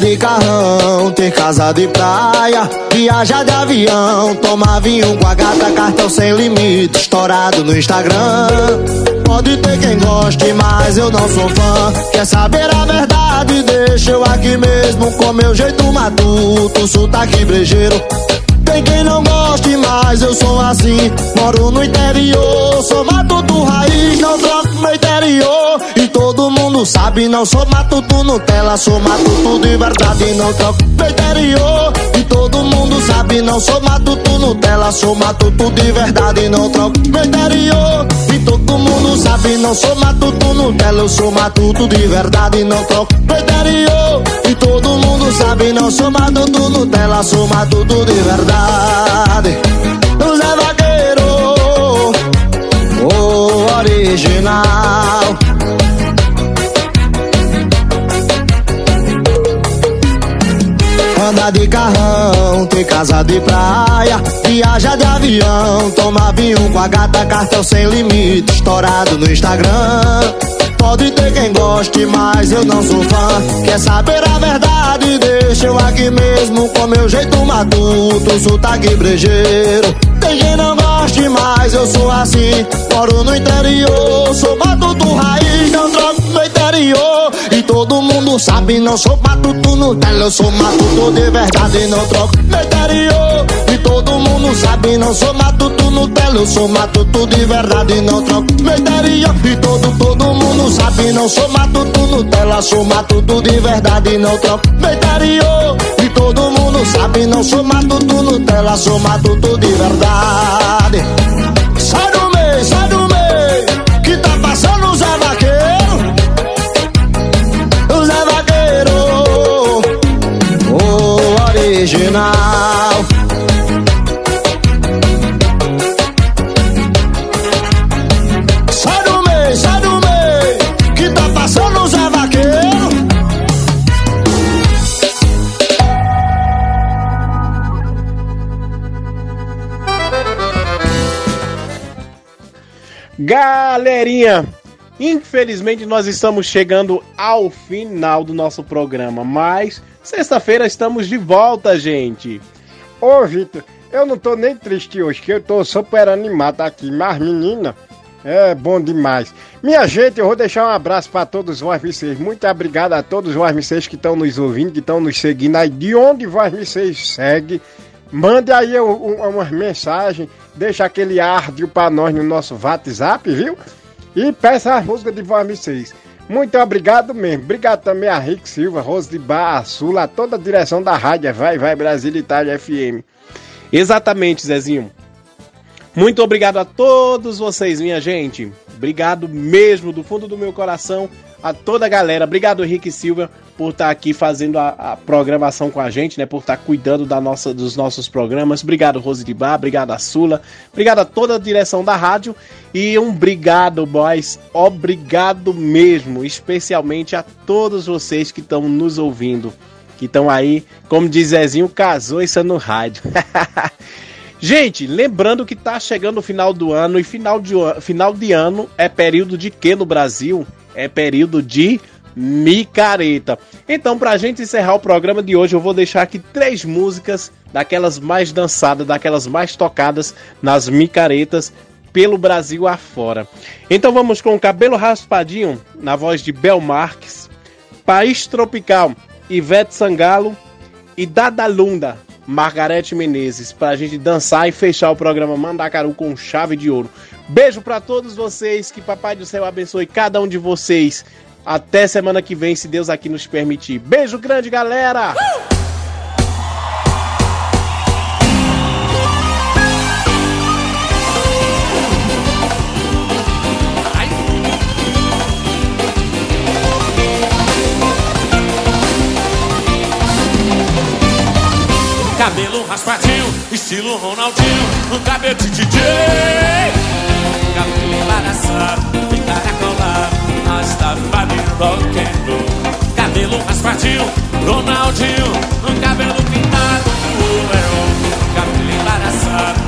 De carrão, ter casa de praia, viajar de avião, tomar vinho com a gata, cartão sem limite, estourado no Instagram. Pode ter quem goste, mas eu não sou fã. Quer saber a verdade? Deixa eu aqui mesmo com meu jeito matuto, sotaque brejeiro. Tem quem não goste, mas eu sou assim. Moro no interior, sou matuto raiz, não mundo sabe, não sou matuto Nutella, sou matuto de verdade, não troco meu interior. E todo mundo sabe, não sou matuto Nutella, sou matuto de verdade, não troco meu interior. E todo mundo sabe, não sou matuto Nutella, eu sou matuto de verdade, não troco meu interior. E todo mundo sabe, não sou matuto Nutella, sou matuto de verdade. Zé Vaqueiro, o original. Anda de carrão, tem casa de praia, viaja de avião, toma vinho com a gata, cartão sem limite, estourado no Instagram. Pode ter quem goste, mas eu não sou fã. Quer saber a verdade? Deixa eu aqui mesmo com meu jeito matuto, sotaque brejeiro. Tem quem não goste, mas eu sou assim. Moro no interior, sou matuto raiz, não troco meu interior. Todo mundo sabe, não sou matuto no tela, eu sou matuto de verdade, não troco meu. E todo mundo sabe, não sou matuto no tela, eu sou matuto de verdade, não troco meu. E todo, todo mundo sabe, não sou matuto no tela, sou matuto de verdade, não troco meu. E todo mundo sabe, não sou matuto tela, sou matuto de verdade. Sai do meio, sai do original. Sai do meio, sai do meio, que tá passando o Zé Vaqueiro. Galerinha, infelizmente nós estamos chegando ao final do nosso programa, mas sexta-feira estamos de volta, gente. Ô, Vitor, eu não tô nem triste hoje, que eu tô super animado aqui. Mas, menina, é bom demais. Minha gente, eu vou deixar um abraço para todos vocês. Muito obrigado a todos vocês que estão nos ouvindo, que estão nos seguindo aí. De onde vocês segue. Mande aí um, um, umas mensagens, deixa aquele áudio para nós no nosso WhatsApp, viu? E peça as músicas de vocês. Muito obrigado mesmo. Obrigado também a Rick Silva, Rose de Barra Sul, a toda a direção da rádio Vai Vai Brasil Itália FM. Exatamente, Zezinho. Muito obrigado a todos vocês, minha gente. Obrigado mesmo do fundo do meu coração a toda a galera. Obrigado, Rick Silva, por estar aqui fazendo a, a programação com a gente, né? Por estar cuidando da nossa, dos nossos programas. Obrigado, Rose de Bar. Obrigado a Sula. Obrigado a toda a direção da rádio. E um obrigado, boys. Obrigado mesmo. Especialmente a todos vocês que estão nos ouvindo. Que estão aí, como diz Zezinho, casou isso no rádio. Gente, lembrando que tá chegando o final do ano e final de, final de ano é período de quê no Brasil? É período de micareta. Então, pra gente encerrar o programa de hoje, eu vou deixar aqui três músicas daquelas mais dançadas, daquelas mais tocadas nas micaretas pelo Brasil afora. Então vamos com Cabelo Raspadinho, na voz de Bel Marques, País Tropical, Ivete Sangalo e Dadalunda, Margarete Menezes, pra gente dançar e fechar o programa Mandacaru com chave de ouro. Beijo para todos vocês, que Papai do Céu abençoe cada um de vocês. Até semana que vem, se Deus aqui nos permitir. Beijo grande, galera! Cabelo raspadinho, estilo Ronaldinho, um cabelo de DJ. Cabelo embaraçado, encaracolado, hasta vale rock and roll. Cabelo raspadinho, Ronaldinho, um cabelo pintado do leão. Cabelo embaraçado,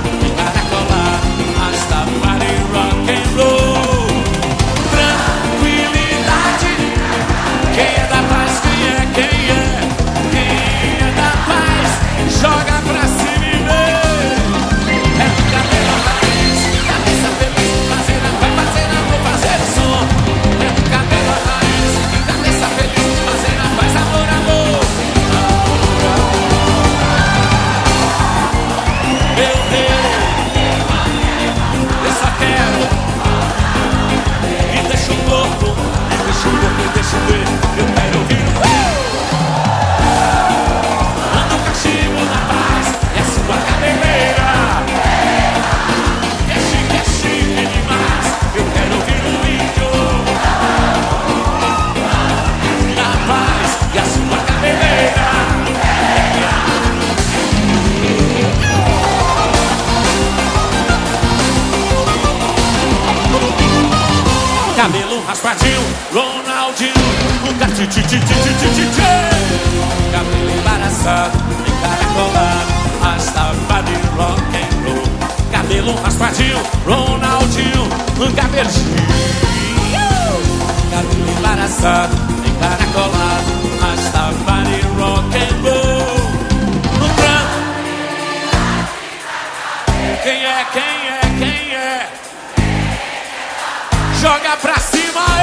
Mas partiu Ronaldinho O gato ti ti ti ti ti ti ti Cabelo embaraçado de rock and roll. Cabelo raspadinho Ronaldinho Um cabelinho. Cabelo embaraçado a Rastava de rock and roll. No branco Quem é quem? joga pra cima.